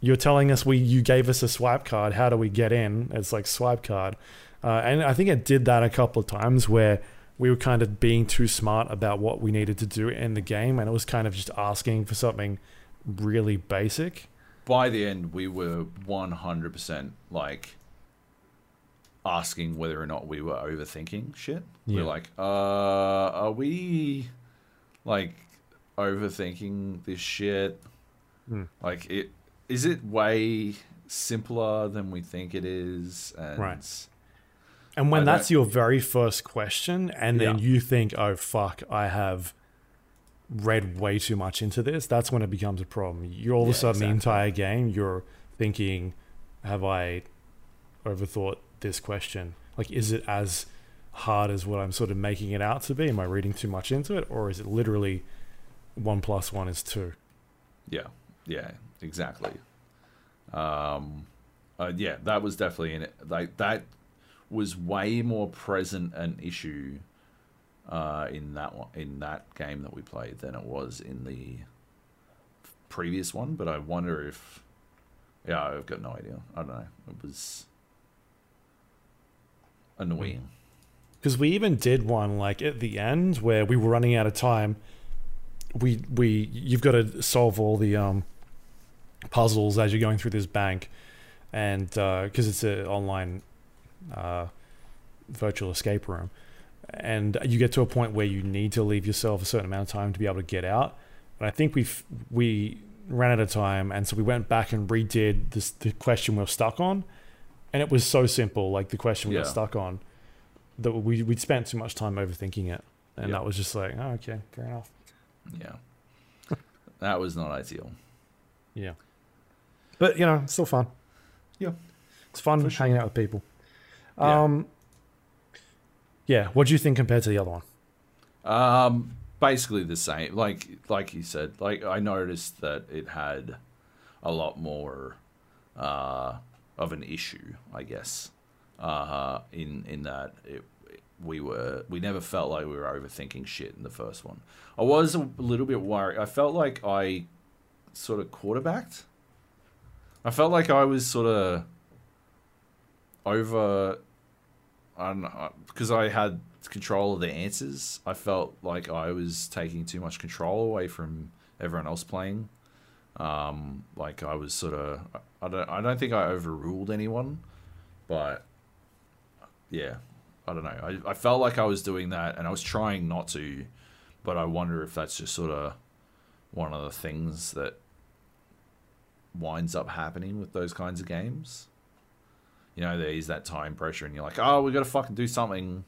you're telling us we you gave us a swipe card. How do we get in? It's like swipe card, uh, and I think it did that a couple of times where we were kind of being too smart about what we needed to do in the game, and it was kind of just asking for something really basic. By the end, we were 100% like asking whether or not we were overthinking shit. Yeah. We're like, uh, are we like overthinking this shit? Hmm. Like, it is it way simpler than we think it is? And Right. And when I that's don't- your very first question, and then Yeah. you think, "Oh fuck, I have read way too much into this," that's when it becomes a problem. You all of a Yeah, sudden the entire game, you're thinking, "Have I overthought this question? Like, is it as hard as what I'm sort of making it out to be? Am I reading too much into it, or is it literally one plus one is two? Yeah, yeah, exactly. Um, uh, yeah, that was definitely in it. Like that was way more present an issue uh, in that one, in that game that we played than it was in the previous one. But I wonder if, yeah, I've got no idea. I don't know. It was annoying. Because we even did one like at the end where we were running out of time. We we you've got to solve all the um, puzzles as you're going through this bank, and because it's an online uh, virtual escape room, and you get to a point where you need to leave yourself a certain amount of time to be able to get out. And I think we we ran out of time, and so we went back and redid this the question we were stuck on, and it was so simple, like the question we got stuck on that we we'd spent too much time overthinking it, and Yeah. that was just like, oh, okay, fair enough. Yeah, [LAUGHS] that was not ideal. Yeah, but you know, it's still fun. Yeah. it's fun For sure. hanging out with people. Yeah. Um, yeah. What do you think compared to the other one? Um, basically the same. Like like you said, like I noticed that it had a lot more uh, of an issue, I guess. Uh, in in that it, we were we never felt like we were overthinking shit in the first one. I was a little bit worried. I felt like I sort of quarterbacked. I felt like I was sort of over I don't know because I had control of the answers. I felt like I was taking too much control away from everyone else playing. Um, like I was sort of I don't I don't think I overruled anyone, but yeah, I don't know. I, I felt like I was doing that, and I was trying not to, but I wonder if that's just sort of one of the things that winds up happening with those kinds of games. You know, there is that time pressure, and you're like, oh, we've got to fucking do something.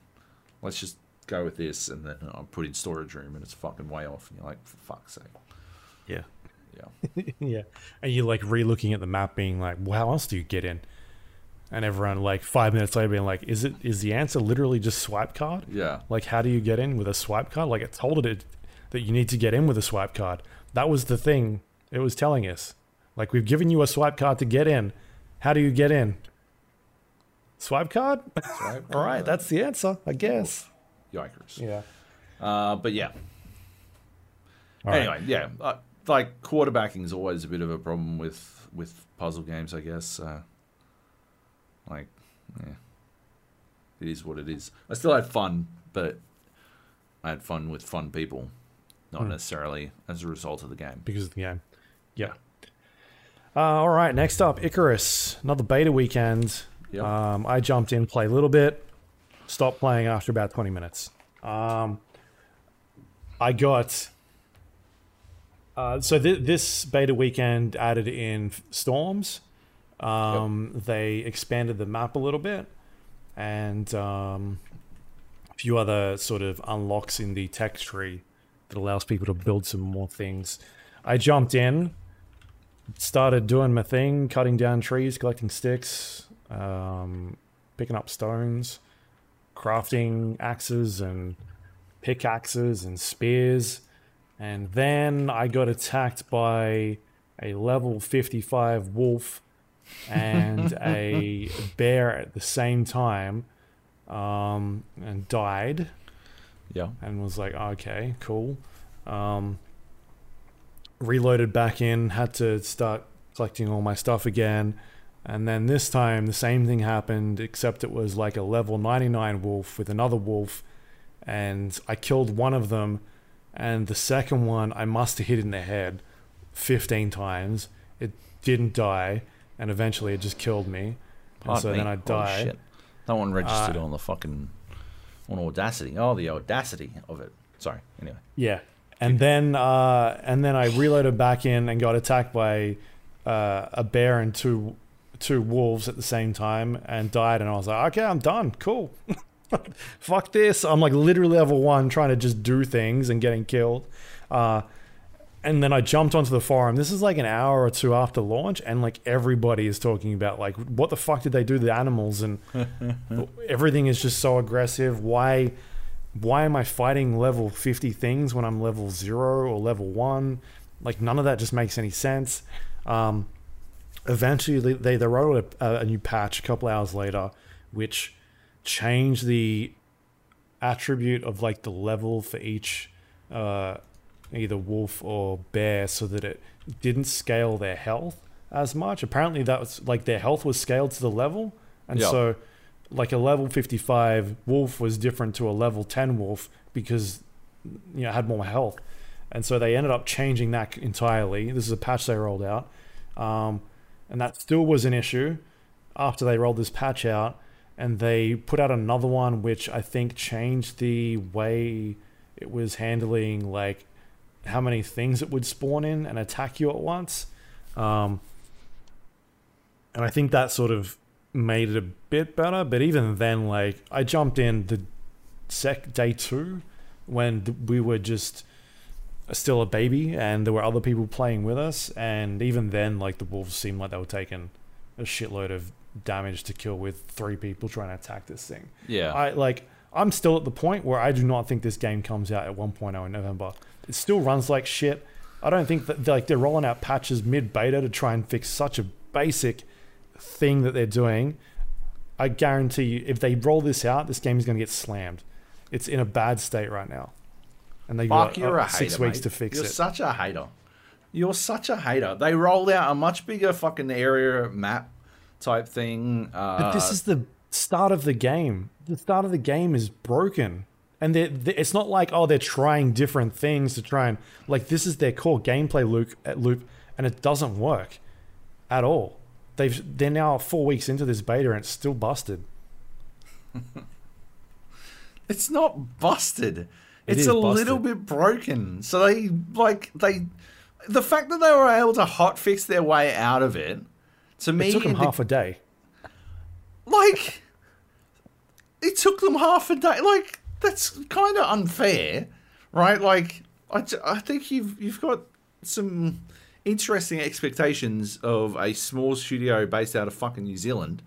Let's just go with this, and then I'm put in storage room, and it's fucking way off, and you're like, for fuck's sake. Yeah, Yeah. [LAUGHS] yeah. And you're like re-looking at the map, being like, well, how else do you get in? And everyone like five minutes later being like, is it is the answer literally just swipe card? Yeah. Like, how do you get in with a swipe card? Like, it told it that you need to get in with a swipe card. That was the thing it was telling us. Like, we've given you a swipe card to get in. How do you get in? Swipe card? Swipe All right, that's the answer, I guess. Yikers. Yeah. Uh, but yeah. All right. anyway, yeah. Uh, like quarterbacking is always a bit of a problem with with puzzle games, I guess. Uh, like, yeah, it is what it is. I still had fun, but I had fun with fun people, not Hmm. necessarily as a result of the game. because of the game. Yeah. Uh, all right, next up, Icarus, another beta weekend. Yep. Um, I jumped in, played a little bit, stopped playing after about 20 minutes. Um, I got. Uh, so th- this beta weekend added in storms. Um, They expanded the map a little bit, and um, a few other sort of unlocks in the tech tree that allows people to build some more things. I jumped in, started doing my thing, cutting down trees, collecting sticks, um, picking up stones, crafting axes and pickaxes and spears. And then I got attacked by a level 55 wolf and [LAUGHS] a bear at the same time um, and died Yeah. and was like, okay, cool. Um, reloaded back in, had to start collecting all my stuff again. And then this time, the same thing happened, except it was like a level 99 wolf with another wolf. And I killed one of them. And the second one, I must have hit in the head 15 times. It didn't die. And eventually, it just killed me. And so me. then I Holy die. shit. That one registered Uh, on the fucking on Audacity. Oh, the audacity of it. Sorry. Anyway. Yeah, and then uh, and then I reloaded back in and got attacked by uh, a bear and two two wolves at the same time and died. And I was like, okay, I'm done. Cool. [LAUGHS] Fuck this. I'm like literally level one, trying to just do things and getting killed. Uh, and then I jumped onto the forum. This is like an hour or two after launch, and like everybody is talking about like what the fuck did they do to the animals and [LAUGHS] everything is just so aggressive. Why why am I fighting level 50 things when I'm level 0 or level 1? Like, none of that just makes any sense. Um, eventually, they, they wrote a, a new patch a couple hours later, which changed the attribute of like the level for each uh, either wolf or bear so that it didn't scale their health as much. Apparently, that was like their health was scaled to the level. And Yeah. so like a level 55 wolf was different to a level 10 wolf because you know had more health and so they ended up changing that entirely this is a patch they rolled out um, and that still was an issue after they rolled this patch out and they put out another one which i think changed the way it was handling like how many things it would spawn in and attack you at once um, and I think that sort of made it a bit better. But even then, like I jumped in the sec day two when we were just still a baby and there were other people playing with us, and even then, like the wolves seemed like they were taking a shitload of damage to kill with three people trying to attack this thing. Yeah. I like I'm still at the point where I do not think this game comes out at 1.0 in November. It still runs like shit. I don't think that like they're rolling out patches mid beta to try and fix such a basic thing that they're doing. I guarantee you, if they roll this out, this game is going to get slammed. It's in a bad state right now, and they've Fuck, got you're uh, a six hater, weeks mate. to fix it. You're such a hater. You're such a hater. They rolled out a much bigger fucking area map type thing. Uh, But this is the start of the game. The start of the game is broken. And they're, they it's not like, oh, they're trying different things to try and, like, this is their core gameplay loop, loop and it doesn't work at all. They've, they're now four weeks into this beta and it's still busted. [LAUGHS] It's not busted. It it's a busted. little bit broken. So they like they the fact that they were able to hot fix their way out of it to me It took them the- half a day. like it took them half a day like that's kind of unfair right like I, I think you've you've got some interesting expectations of a small studio based out of fucking New Zealand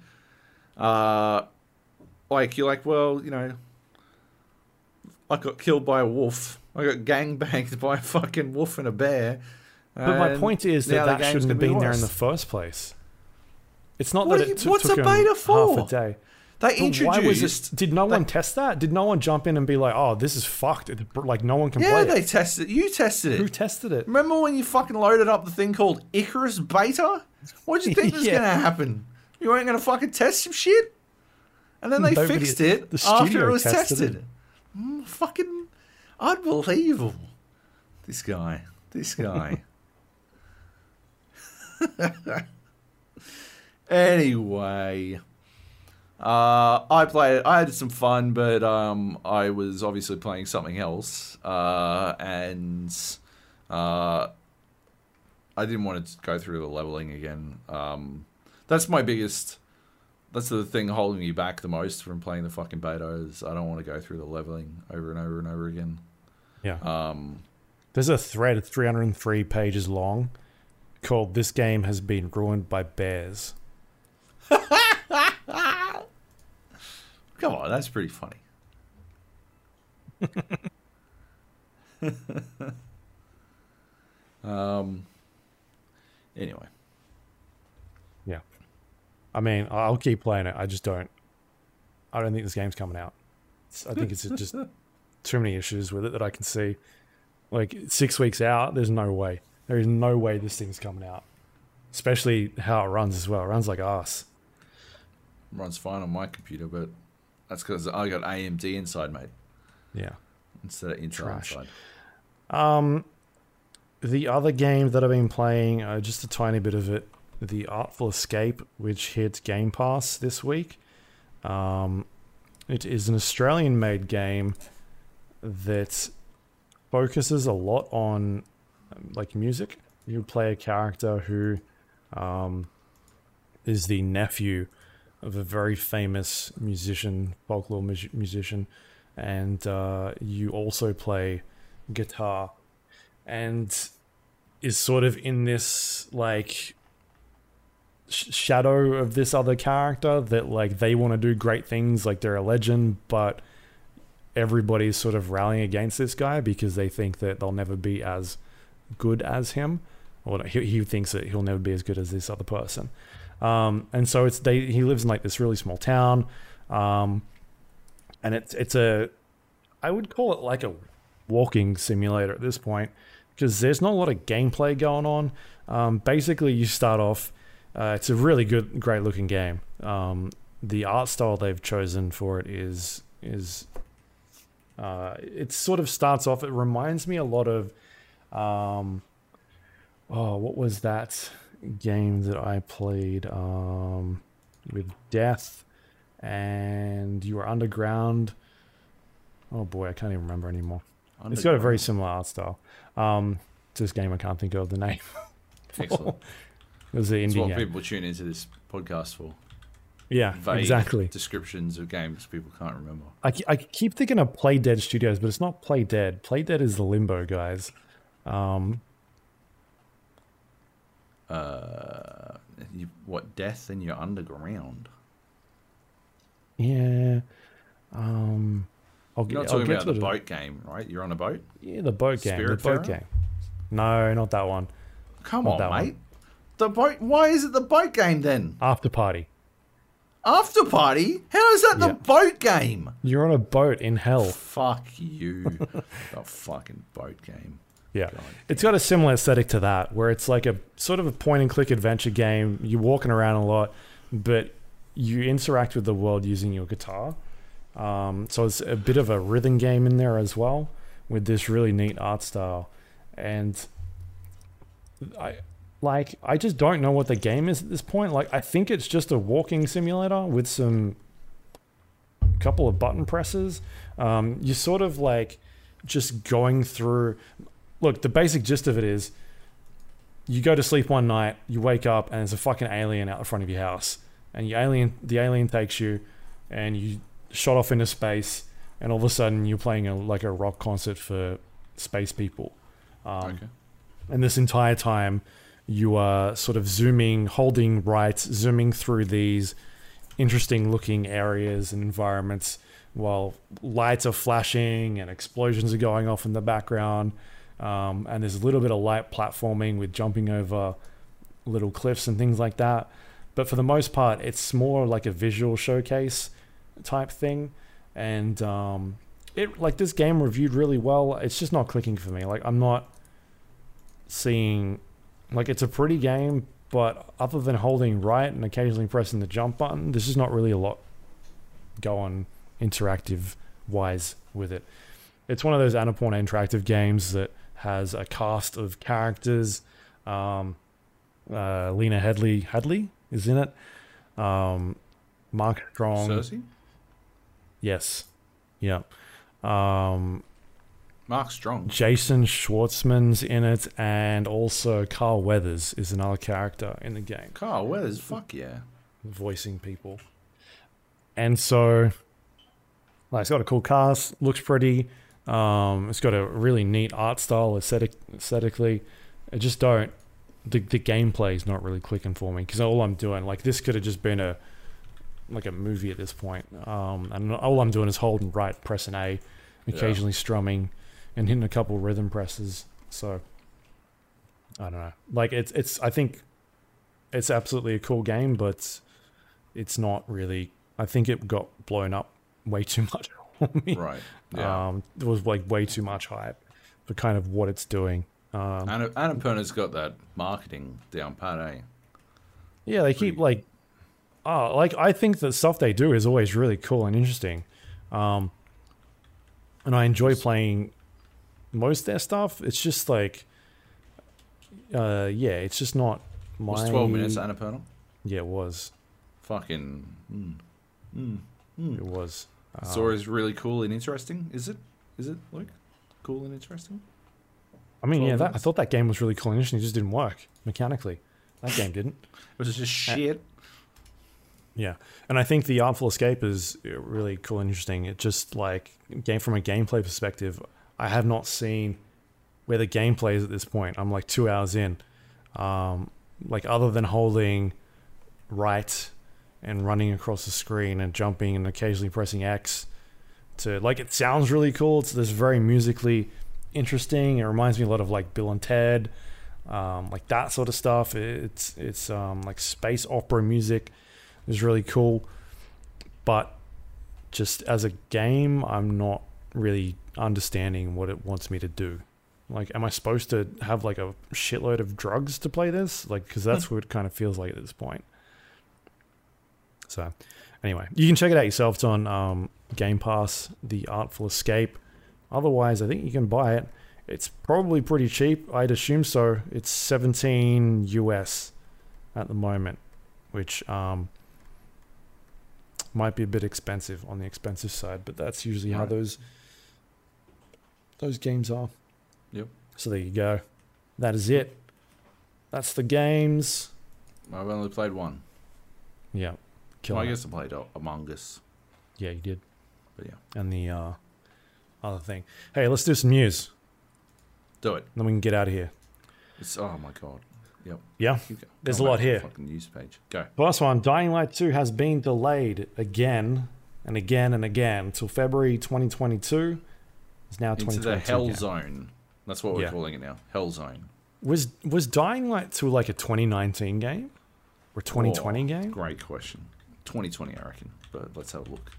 uh like you're like well you know I got killed by a wolf I got gangbanged [LAUGHS] by a fucking wolf and a bear But my point is that that shouldn't have gonna be been there in the first place. It's not What that are it you- took, what's took a beta half for? a day. they But introduced why was it? Did no one test that? Did no one jump in and be like, "Oh, this is fucked"? It- Like no one can play. yeah play they tested. it. you tested it Who tested it? Remember when you fucking loaded up the thing called Icarus Beta? What did you think [LAUGHS] was gonna happen? You weren't gonna fucking test some shit? And then they Nobody- fixed it [LAUGHS] the after it was tested tested. Mm, fucking unbelievable. This guy. This guy. [LAUGHS] anyway. Uh, I played. I had some fun, but um, I was obviously playing something else, uh, and uh, I didn't want to go through the leveling again. Um, that's my biggest. That's the thing holding me back the most from playing the fucking beta is I don't want to go through the leveling over and over and over again. Yeah. Um, There's a thread 303 pages long called "This game has been ruined by bears." [LAUGHS] come on, that's pretty funny. [LAUGHS] [LAUGHS] um. Anyway. I mean, I'll keep playing it. I just don't. I don't think this game's coming out. I think it's just [LAUGHS] too many issues with it that I can see. Like six weeks out, there's no way. There is no way this thing's coming out. especially how it runs as well. It runs like ass. Runs fine on my computer, but that's because I got AMD inside, mate, Yeah. instead of Intel Trash. inside. Um, the other game that I've been playing, uh, just a tiny bit of it, The Artful Escape, which hit Game Pass this week. Um, it is an Australian made game that focuses a lot on like music. You play a character who um, is the nephew of a very famous musician, folklore mu- musician, and uh, you also play guitar and is sort of in this like sh- shadow of this other character that like they want to do great things like they're a legend but everybody's sort of rallying against this guy because they think that they'll never be as good as him or he, he thinks that he'll never be as good as this other person um, and so it's they he lives in like this really small town um, and it's it's a I would call it like a walking simulator at this point because there's not a lot of gameplay going on. Um, basically, you start off. Uh, it's a really good, great looking game. Um, the art style they've chosen for it is is. Uh, it sort of starts off. It reminds me a lot of. Um, oh, what was that game that I played um, with Death, and you were underground. Oh boy, I can't even remember anymore. It's got a very similar art style. Um, to this game, I can't think of the name. Excellent. [LAUGHS] Was That's indie what game. people tune into this podcast for. Yeah, Vague exactly. descriptions of games people can't remember. I, I keep thinking of Play Dead Studios, but it's not Play Dead. Play Dead is the Limbo guys. Um, Uh, you, what death in your underground? yeah. Um, I'll, You're get- not I'll talking get about to the the boat game, right? You're on a boat. Yeah, the boat game. The Spiritfarer? boat game. No, not that one. Come Not on, that one. The boat. Why is it the boat game then? After Party. After party? How is that the boat game? You're on a boat in hell. Fuck you. [LAUGHS] the fucking boat game. Yeah. It's got a similar aesthetic to that, where it's like a sort of a point and click adventure game. You're walking around a lot, but you interact with the world using your guitar. Um, so it's a bit of a rhythm game in there as well, with this really neat art style. And I like I just don't know what the game is at this point. Like I think it's just a walking simulator with some couple of button presses. Um, you're sort of like just going through look, the basic gist of it is you go to sleep one night, you wake up, and there's a fucking alien out the front of your house, and your alien, the alien takes you, and you shot off into space, and all of a sudden you're playing a like a rock concert for space people. Um, okay. and this entire time, you are sort of zooming, holding right, zooming through these interesting looking areas and environments while lights are flashing and explosions are going off in the background. Um, and there's a little bit of light platforming with jumping over little cliffs and things like that. But for the most part, it's more like a visual showcase type thing. And um, it like this game reviewed really well. It's just not clicking for me. Like I'm not seeing like it's a pretty game, but other than holding right and occasionally pressing the jump button, there's just not really a lot going on interactive wise with it. It's one of those Annapurna interactive games that has a cast of characters. Um, uh, Lena Headley Hadley is in it. Um, Mark Strong. Cersei? Yes. Yeah. Um, Mark Strong. Jason Schwartzman's in it, and also Carl Weathers is another character in the game, Carl Weathers. Fuck yeah. voicing people. And so, like, it's got a cool cast, looks pretty. Um, it's got a really neat art style, aesthetic, aesthetically. I just don't. The the gameplay is not really clicking for me because all I'm doing, like, this could have just been a like a movie at this point. Um, and all I'm doing is holding right, pressing A, occasionally strumming, and hitting a couple rhythm presses. So I don't know. Like it's it's I think it's absolutely a cool game, but it's not really. I think it got blown up way too [LAUGHS] much for me. Right. Yeah. Um, there was like way too much hype for kind of what it's doing. Um, Anna, Annapurna's got that marketing down pat, eh? Yeah, they keep like, oh, like I think the stuff they do is always really cool and interesting, um, and I enjoy playing most of their stuff. It's just like, uh, yeah, it's just not my. Was 12 minutes Annapurna? Yeah, it was. Fucking. Mm, mm, mm. It was. Um, Sora is really cool and interesting. Is it? Is it, Luke? Cool and interesting? I mean, yeah, that, I thought that game was really cool and interesting. It just didn't work mechanically. That game didn't. [LAUGHS] it Was just shit? Yeah, and I think the Artful Escape is really cool and interesting. It just like game from a gameplay perspective, I have not seen where the gameplay is at this point. I'm like two hours in, um, like other than holding right and running across the screen and jumping and occasionally pressing X to like it sounds really cool. It's this very musically interesting. It reminds me a lot of like Bill and Ted, um, like that sort of stuff. It's it's um, like space opera music is really cool, but just as a game, I'm not really understanding what it wants me to do. Like, am I supposed to have like a shitload of drugs to play this? Like, because that's what it kind of feels like at this point. So, anyway, you can check it out yourself. It's on um, Game Pass, The Artful Escape. Otherwise, I think you can buy it. It's probably pretty cheap. I'd assume so. It's 17 US at the moment, which um, might be a bit expensive on the expensive side, but that's usually how those those games are. Yep. So there you go. That is it. That's the games. I've only played one. Yeah. Well, I guess I played Among Us. Yeah, you did. But yeah. And the uh, other thing. Hey, let's do some news. Do it. Then we can get out of here. It's oh my god. Yep. Yeah. There's a lot back to the here. Fucking news page. Go. The Last one, Dying Light 2 has been delayed again and again and again until February 2022. It's now Into the Hell. Zone. That's what we're Yeah. calling it now. Hell Zone. Was was Dying Light 2 like a 2019 game or 2020 Oh, game? Great question. 2020, I reckon. But let's have a look.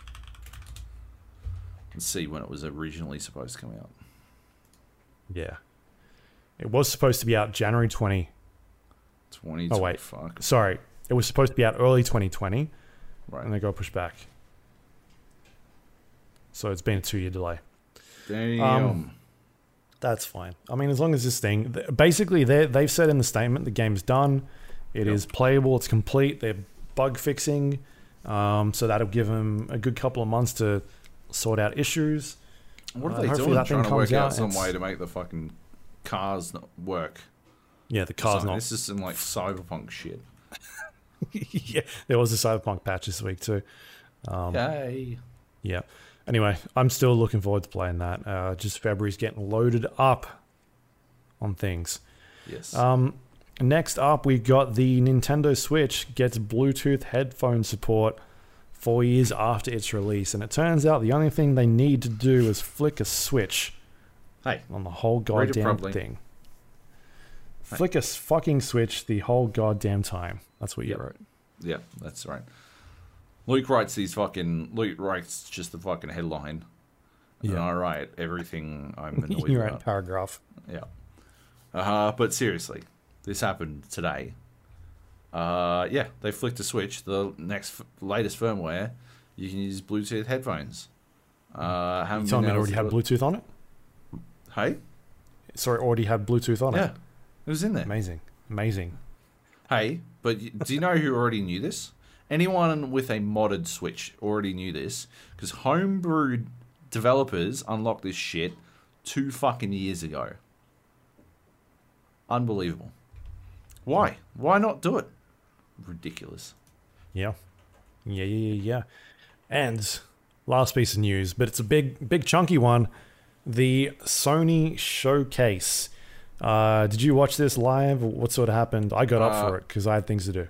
Let's see when it was originally supposed to come out. Yeah. It was supposed to be out January 20. 2020. Oh, wait. Fuck. Sorry, it was supposed to be out early 2020 Right. and they got pushed back. So it's been a 2-year delay. Damn. Um, That's fine. I mean, as long as this thing, basically, they they've said in the statement the game's done. It is Yep. playable. It's complete. They're bug fixing, um, so that'll give them a good couple of months to sort out issues. what uh, are they hopefully doing? that thing Trying to comes work out out some way to make the fucking cars not work. Yeah, the car's So- not. This is some like cyberpunk shit. [LAUGHS] yeah, there was a cyberpunk patch this week too. Um, Yay. Yeah. Anyway, I'm still looking forward to playing that. Uh, just February's getting loaded up on things. Yes. Um, next up, we got the Nintendo Switch gets Bluetooth headphone support four years after its release, and it turns out the only thing they need to do is flick a switch hey. on the whole goddamn thing. Hey. Flick a fucking switch the whole goddamn time. That's what you Yep. wrote. Yeah, that's right. Luke writes these fucking. Luke writes just the fucking headline. And Yeah. I write everything I'm [LAUGHS] annoyed you wrote a about. paragraph. Yeah. Uh, huh. but seriously, this happened today. Uh, yeah, they flicked a switch. The next latest firmware, you can use Bluetooth headphones. Uh, haven't You told me it already had Bluetooth on it? Hey, Sorry, already had Bluetooth on yeah, it. Yeah, it was in there. Amazing. Amazing. Hey, but do you know who already knew this? Anyone with a modded Switch already knew this because homebrew developers unlocked this shit two fucking years ago. Unbelievable. Why? Why not do it? Ridiculous. Yeah. Yeah, yeah, yeah, yeah. And last piece of news, but it's a big, big chunky one. The Sony showcase. Uh, did you watch this live? What sort of happened? I got up Uh, for it because I had things to do.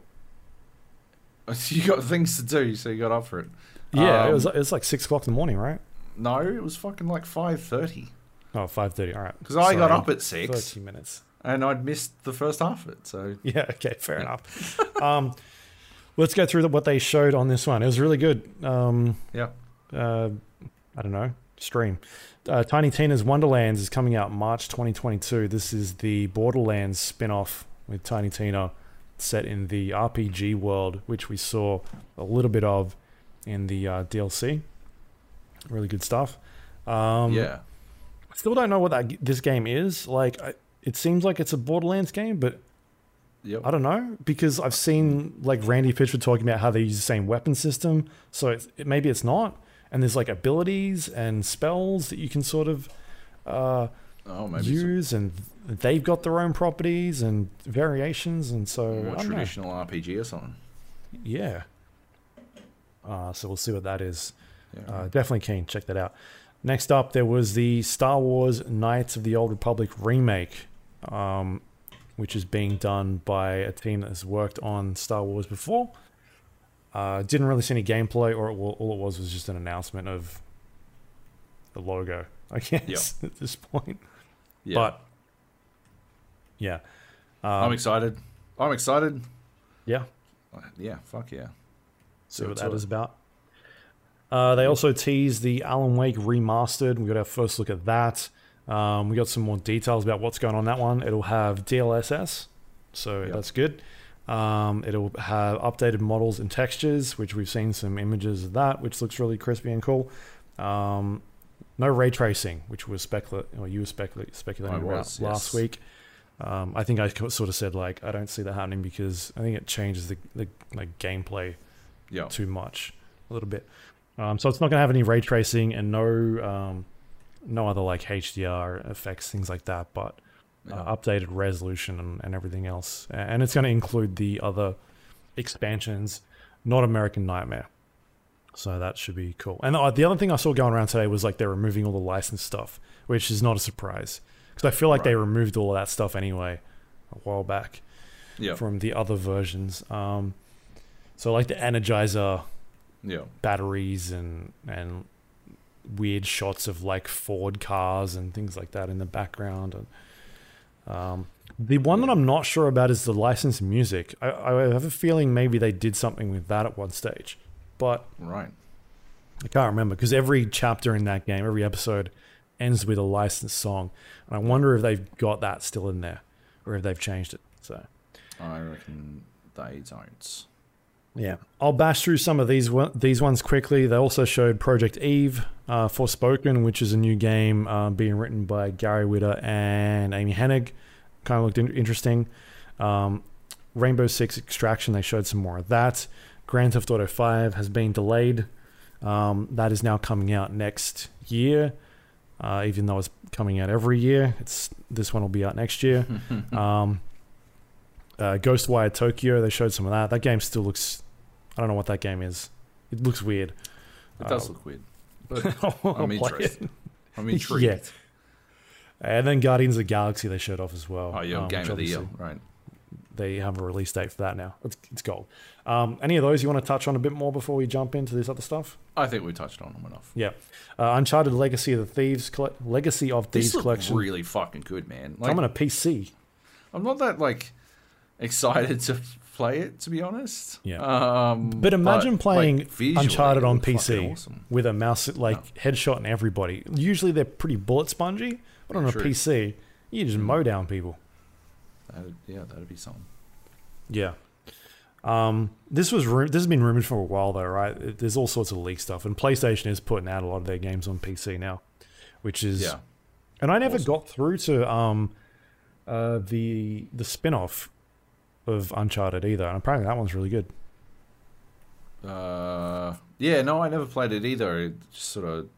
[LAUGHS] You got things to do, so you got up for it. Yeah, it um, was it was like six o'clock in the morning, right? No, it was fucking like five thirty Oh, 5.30. All right. because I got up at six 30 minutes. and I'd missed the first half of it. So [LAUGHS] Yeah, okay, fair enough. um, let's go through the, what they showed on this one. It was really good. Um, yeah, uh, I don't know, stream. Uh, Tiny Tina's Wonderlands is coming out March 2022. This is the Borderlands spin off with Tiny Tina set in the RPG world, which we saw a little bit of in the uh, DLC. Really good stuff. Um, yeah. Still don't know what that this game is. Like, I, it seems like it's a Borderlands game, but Yep. I don't know because I've seen like Randy Pitchford talking about how they use the same weapon system. So it's, it, maybe it's not. And there's like abilities and spells that you can sort of uh, Oh, use, and they've got their own properties and variations. And so more don't know. traditional RPG or something. Yeah. Uh, so we'll see what that is. Yeah. Uh, definitely keen. Check that out. Next up, there was the Star Wars Knights of the Old Republic remake, um, which is being done by a team that has worked on Star Wars before. Uh, didn't really see any gameplay, or it, all it was was just an announcement of the logo, I [LAUGHS] guess, at this point. yeah. But, yeah. I'm Um, excited. I'm excited. yeah. Yeah, fuck yeah. see what what's that up. about. Uh, they also teased the Alan Wake remastered. We got our first look at that. Um, we got some more details about what's going on that one. It'll have DLSS, so Yep. that's good. Um, it'll have updated models and textures, which we've seen some images of that, which looks really crispy and cool. Um, no ray tracing, which was specula- or you were specula- speculating I about was, last yes. week. Um, I think I sort of said like I don't see that happening because I think it changes the, the like gameplay Yeah. too much a little bit. Um, so it's not going to have any ray tracing and no um, no other like HDR effects, things like that, but yeah. uh, updated resolution and, and everything else. And it's going to include the other expansions, not American Nightmare. So that should be cool. And uh, the other thing I saw going around today was like they're removing all the licensed stuff, which is not a surprise because I feel like they removed all of that stuff anyway a while back yeah. from the other versions. Um, so like the Energizer yeah. batteries and and weird shots of like Ford cars and things like that in the background. And um, the one that I'm not sure about is the licensed music. I, I have a feeling maybe they did something with that at one stage, but Right. I can't remember because every chapter in that game, every episode, ends with a licensed song, and I wonder if they've got that still in there or if they've changed it. So. I reckon they don't. Yeah, I'll bash through some of these one, these ones quickly. They also showed Project Eve, uh, Forspoken, which is a new game uh, being written by Gary Whitta and Amy Hennig. Kind of looked in- interesting. Um, Rainbow Six Extraction. They showed some more of that. Grand Theft Auto Five has been delayed. Um, that is now coming out next year. Uh, even though it's coming out every year, it's this one will be out next year. [LAUGHS] Um, uh, Ghostwire Tokyo, they showed some of that. That game still looks. I don't know what that game is. It looks weird. It does Uh, look weird. [LAUGHS] I'm interested. it. I'm [LAUGHS] intrigued. Yeah. And then Guardians of the Galaxy they showed off as well. Oh, yeah, um, game of the year. Right. They have a release date for that now. It's, it's gold. Um, any of those you want to touch on a bit more before we jump into this other stuff? I think we touched on them enough. Yeah. Uh, Uncharted Legacy of the Thieves, Legacy of Thieves This collection. really fucking good, man. Like, on a PC. I'm not that like excited [LAUGHS] to play it, to be honest. Yeah. Um, But imagine like, playing visually, Uncharted on PC awesome. with a mouse like headshot and everybody. Usually they're pretty bullet spongy, but on a PC, you just mow down people. That'd, yeah, that'd be something. Yeah. Um, this was this has been rumored for a while though, right? There's all sorts of leak stuff, and PlayStation is putting out a lot of their games on PC now, which is Yeah. And I never Awesome. got through to um, uh, the the spin off of Uncharted either, and apparently that one's really good. Uh, yeah, no, I never played it either. It just sort of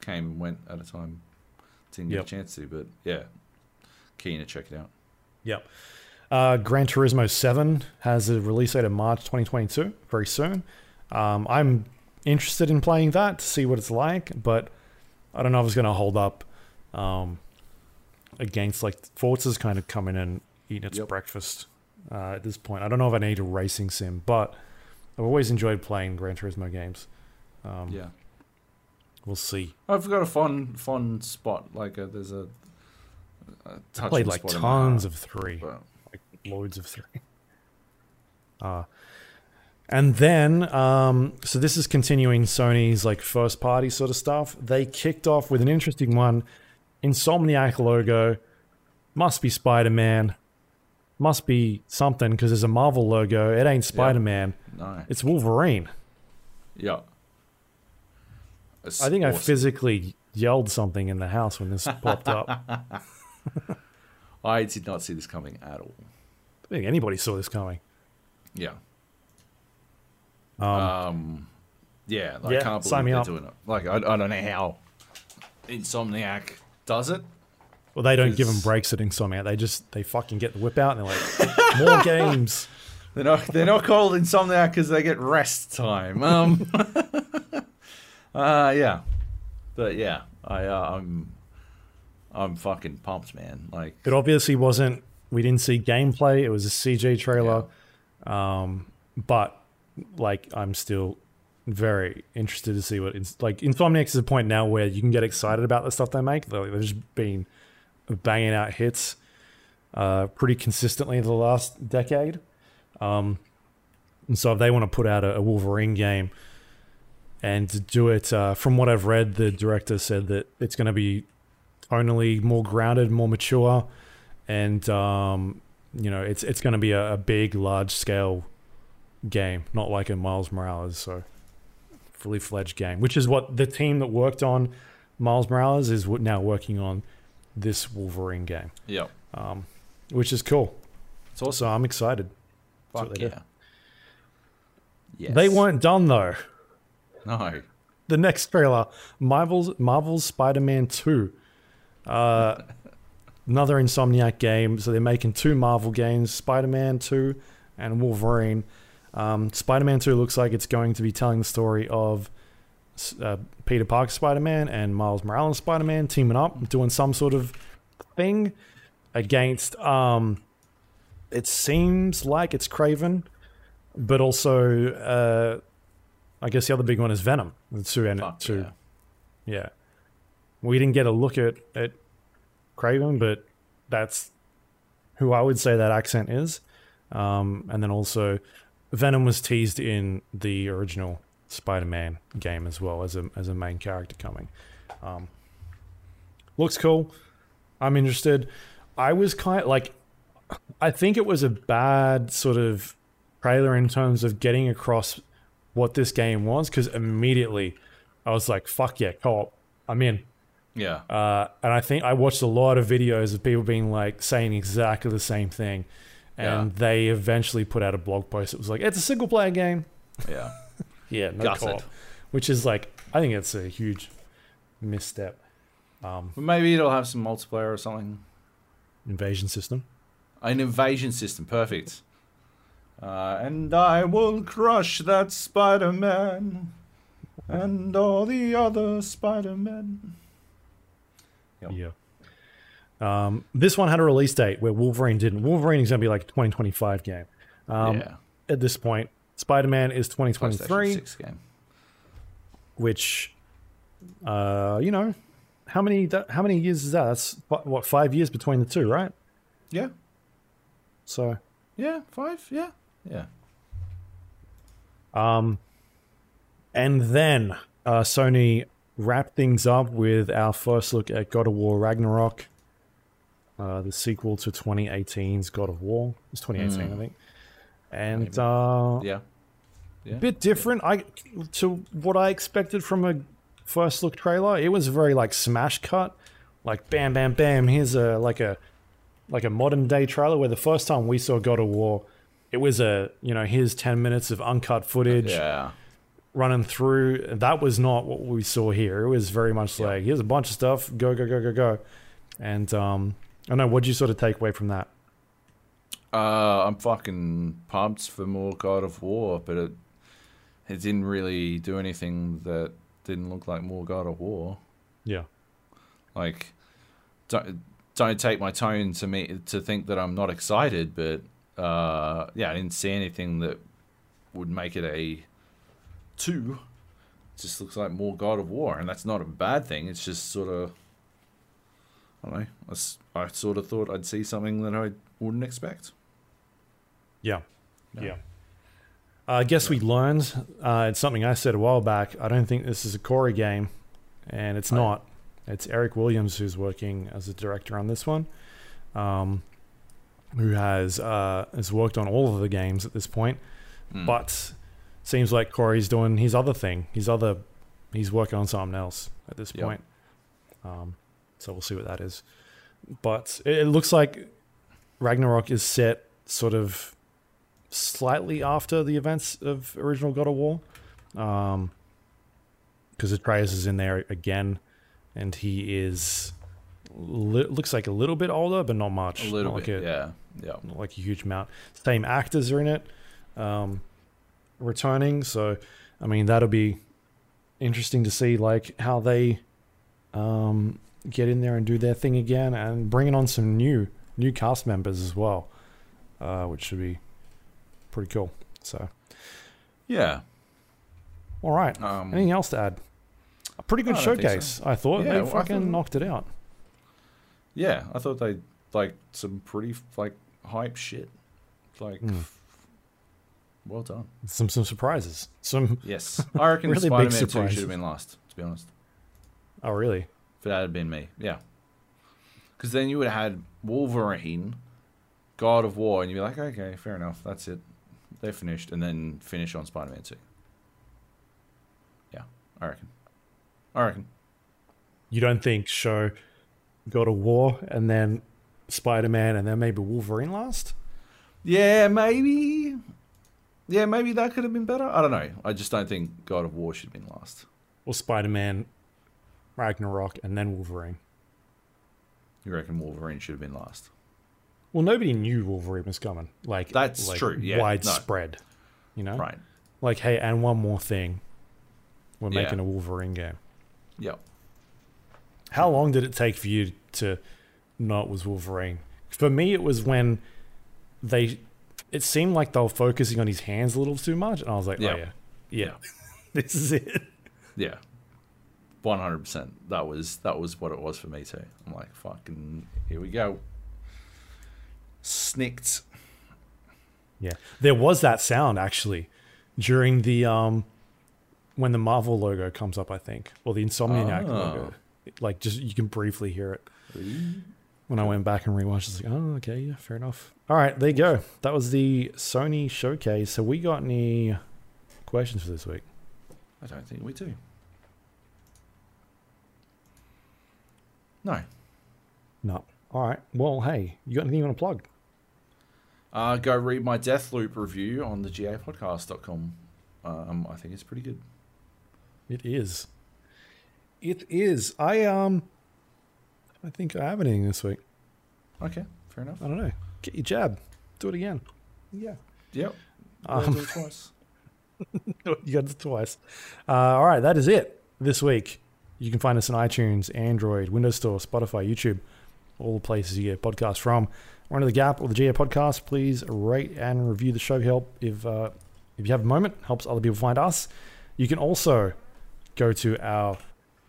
came and went at a time. Didn't get Yep. a chance to, but yeah, keen to check it out. Yep. Uh, Gran Turismo 7 has a release date of March 2022, very soon. Um, I'm interested in playing that to see what it's like, but I don't know if it's going to hold up um, against like Forza's kind of coming in eating its Yep. breakfast uh, at this point. I don't know if I need a racing sim, but I've always enjoyed playing Gran Turismo games. Um, Yeah, We'll see. I've got a fun, fun spot. Like a, there's a, a I touching played like tons of three. but loads of three. Uh, and then, um, so this is continuing Sony's like first party sort of stuff. They kicked off with an interesting one. Insomniac logo, must be Spider Man. must be something because there's a Marvel logo. It ain't Spider Man. No. It's Wolverine. Yeah. It's I think I physically yelled something in the house when this popped up. [LAUGHS] I did not see this coming at all. Think anybody saw this coming. Yeah. Um, Um, yeah, like, yeah, I can't believe they're up. doing it. Like, I, I don't know how Insomniac does it. well, they don't give them breaks at Insomniac. They just they fucking get the whip out and they're like, [LAUGHS] more games. They're not. They're not called Insomniac because they get rest time. Um. [LAUGHS] uh yeah, but yeah, I uh, I'm I'm fucking pumped, man. Like, It obviously wasn't. We didn't see gameplay. It was a CG trailer. Um, but like, I'm still very interested to see what it's like. Insomniac is a point now where you can get excited about the stuff they make. They're- They've just been banging out hits uh, pretty consistently in the last decade. Um, and so if they want to put out a, a Wolverine game and to do it, uh, from what I've read, the director said that it's going to be tonally more grounded, more mature, and um, you know, it's it's going to be a, a big, large scale game, not like a Miles Morales. So fully fledged game, which is what the team that worked on Miles Morales is now working on this Wolverine game, yeah, um, which is cool. it's awesome. So I'm excited. Fuck they did. yeah. Yes. They weren't done though. No. the next trailer marvel's marvel's spider-man 2 uh [LAUGHS] another insomniac game so they're making two marvel games spider-man 2 and wolverine um, spider-man 2 looks like it's going to be telling the story of uh, peter parker spider-man and miles morales spider-man teaming up doing some sort of thing against um it seems like it's kraven but also uh I guess the other big one is Venom. The two and two. yeah. Yeah. We didn't get a look at, at Kraven, but that's who I would say that accent is. Um, and then also, Venom was teased in the original Spider-Man game as well as a as a main character coming. Um, looks cool. I'm interested. I was kind of like, I think it was a bad sort of trailer in terms of getting across what this game was because immediately I was like, "Fuck yeah, co-op! I'm in." Yeah. Uh, and I think I watched a lot of videos of people being like saying exactly the same thing, and they eventually put out a blog post. It was like, "It's a single player game." Yeah. [LAUGHS] Yeah, no co-op, which is like I think it's a huge misstep. Um, maybe it'll have some multiplayer or something. invasion system. An invasion system, perfect. Uh, and I will crush that Spider-Man and all the other Spider-Men. Yep. Yeah. Um, this one had a release date where Wolverine didn't. Wolverine is going to be like a 2025 game. Um, yeah. At this point, Spider Man is 2023, 6 game. which, uh, you know, how many how many years is that? That's what five years between the two, right? Yeah. So, Yeah. Five. Yeah. Yeah. um, and then uh, Sony wrapped things up with our first look at God of War Ragnarok, uh, the sequel to 2018's God of War. It's 2018, I think. And uh, Yeah. a bit different I to what I expected from a first look trailer. It was very like smash cut, like bam bam bam. Here's a like a like a modern day trailer where the first time we saw God of War, it was a you know here's ten minutes of uncut footage Yeah. Running through. That was not what we saw here. It was very much Yeah. like here's a bunch of stuff, go go go go go, and um, I don't know. What'd you sort of take away from that? Uh, I'm fucking pumped for more God of War, but it it didn't really do anything that didn't look like more God of War. Yeah, Like, don't don't take my tone to me to think that I'm not excited, but uh, yeah, I didn't see anything that would make it a two. Just looks like more God of War, and that's not a bad thing. It's just sort of I don't know. I sort of thought I'd see something that I wouldn't expect. yeah, No. yeah. Uh, I guess we learned. Uh, it's something I said a while back. I don't think this is a Corey game, and it's Oh. not. It's Eric Williams who's working as a director on this one. Um, who has uh, has worked on all of the games at this point, Hmm. but seems like Corey's doing his other thing. His other, he's working on something else at this Yep. point. Um, so we'll see what that is. But it, it looks like Ragnarok is set sort of slightly after the events of original God of War, because Atreus is in there again, and he is li- looks like a little bit older, but not much. a little Not bit. like a, yeah, yeah. not like a huge amount. Same actors are in it, um, returning. So, I mean, that'll be interesting to see, like how they um, get in there and do their thing again, and bringing on some new new cast members as well, uh, which should be pretty cool. So, Yeah. all right. Um, Anything else to add? A pretty good I showcase. I thought Yeah, they well, fucking thought- knocked it out. yeah, I thought they like some pretty like hype shit. Like, Mm. Well done. Some some surprises. Some. Yes, [LAUGHS] I reckon Really big Spider-Man Two surprises. should have been last. To be honest, Oh, really? if that had been me, yeah. Because then you would have had Wolverine, God of War, and you'd be like, okay, fair enough, that's it. They're finished, and then finish on Spider-Man Two. Yeah, I reckon. I reckon. You don't think show God of War and then Spider Man and then maybe Wolverine last? Yeah, maybe. Yeah, maybe that could have been better. I don't know. I just don't think God of War should have been last. Or Spider Man, Ragnarok, and then Wolverine? You reckon Wolverine should have been last? Well, nobody knew Wolverine was coming. Like That's like, true, yeah, no. widespread. You know, Right. like hey, and one more thing, we're Yeah. making a Wolverine game. Yep. How long did it take for you to know it was Wolverine? For me, it was when they. It seemed like they were focusing on his hands a little too much, and I was like, Yeah. "Oh yeah, yeah, [LAUGHS] this is it." Yeah. One hundred percent. That was that was what it was for me too. I'm like, fucking here we go. Snicked. Yeah, there was that sound actually during the um when the Marvel logo comes up, I think, or the Insomniac Oh. logo. Like, just you can briefly hear it. When I went back and rewatched, I was like, oh, okay, yeah, fair enough. All right, there you go. That was the Sony showcase. So, we got any questions for this week? I don't think we do. No. No. All right. Well, hey, you got anything you want to plug? Uh, go read my Deathloop review on the gapodcast.com. Um, I think it's pretty good. It is. It is. I um. I think I have anything this week. Okay, fair enough. I don't know. Get your jab. Do it again. Yeah. Yep. Um, do it twice. [LAUGHS] you got it twice. Uh, all right, that is it this week. You can find us on iTunes, Android, Windows Store, Spotify, YouTube, all the places you get podcasts from. We're under the Gap or the GA Podcast. Please rate and review the show. Help if uh, if you have a moment, helps other people find us. You can also go to our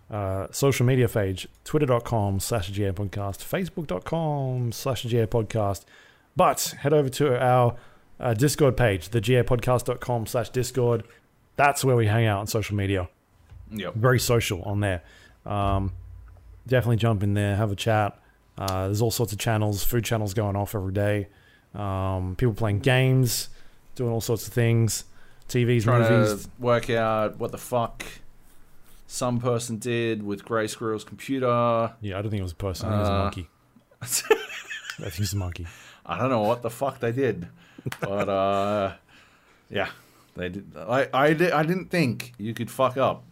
uh, social media page, twitter.com slash GA Podcast, facebook.com slash GA Podcast. But head over to our uh, Discord page, the gapodcast.com slash Discord. That's where we hang out on social media. Yep. Very social on there. Um, definitely jump in there, have a chat. Uh, there's all sorts of channels, food channels going off every day. Um, people playing games, doing all sorts of things. TVs, Trying movies. to work out what the fuck some person did with Grey Squirrel's computer. Yeah, I don't think it was a person. I think it was a Uh, monkey. [LAUGHS] I think it was a monkey. I don't know what the fuck they did, but uh, yeah, they did. I I, did, I didn't think you could fuck up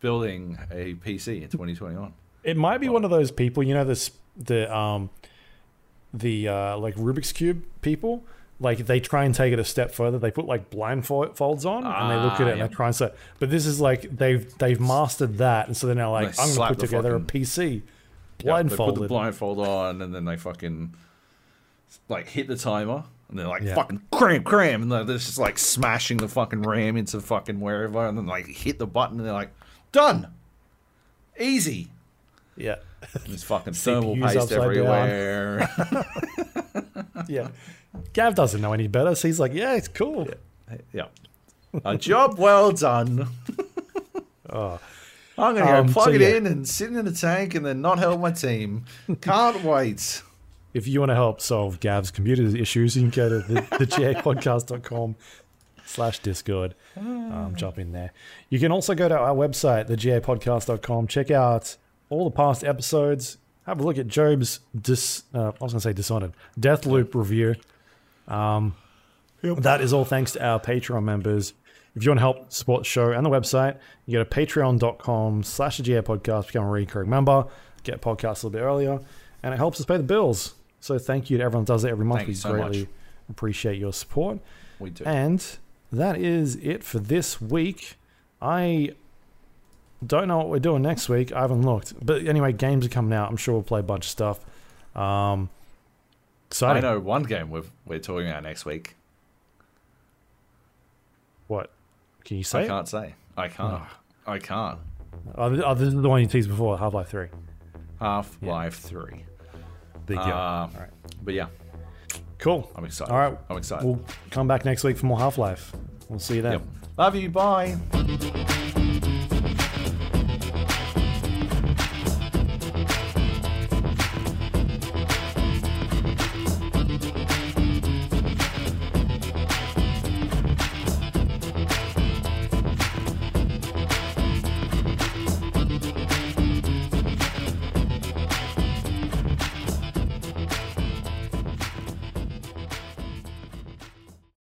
building a PC in 2021. It might be one of those people, you know, this the um the uh like Rubik's cube people. Like they try and take it a step further. They put like blindfolds on and they look at Ah, it and they try and say. But this is like they've they've mastered that, and so they're now like, They I'm gonna put together fucking- a PC Yeah, they put the blindfolded. blindfold on, and then they fucking like hit the timer, and they're like Yeah. fucking cram, cram, and they're just like smashing the fucking RAM into fucking wherever, and then like hit the button, and they're like done, easy. yeah, There's fucking [LAUGHS] thermal paste everywhere. [LAUGHS] yeah. Gav doesn't know any better, so he's like, yeah, it's cool. yeah, a job well done. [LAUGHS] Oh. I'm gonna go Um, plug so it yeah. in and sit in the tank, and then not help my team. Can't [LAUGHS] wait. if you want to help solve Gav's computer issues, you can go to the, the [LAUGHS] gapodcast.com slash discord. Um, jump in there. You can also go to our website, thegapodcast.com, check out all the past episodes, have a look at Joab's dis, uh, I was going to say Dishonored, Deathloop review. Um, That is all thanks to our Patreon members. If you want to help support the show and the website, you go to patreon.com slash the GA podcast, become a recurring member, get podcasts a little bit earlier, and it helps us pay the bills. So thank you to everyone that does it every month. Thank we you so greatly much. appreciate your support. We do. And that is it for this week. I don't know what we're doing next week. I haven't looked. But anyway, games are coming out. I'm sure we'll play a bunch of stuff. Um, I know one game we're, we're talking about next week. What? Can you say? I can't say. I can't. I can't. Oh, th- oh, this is the one you teased before, Half Life 3. Half Life 3. Big deal. Uh, All right. But yeah, Cool. I'm excited. All right. I'm excited. We'll come back next week for more Half Life. We'll see you then. Yep. Love you. Bye.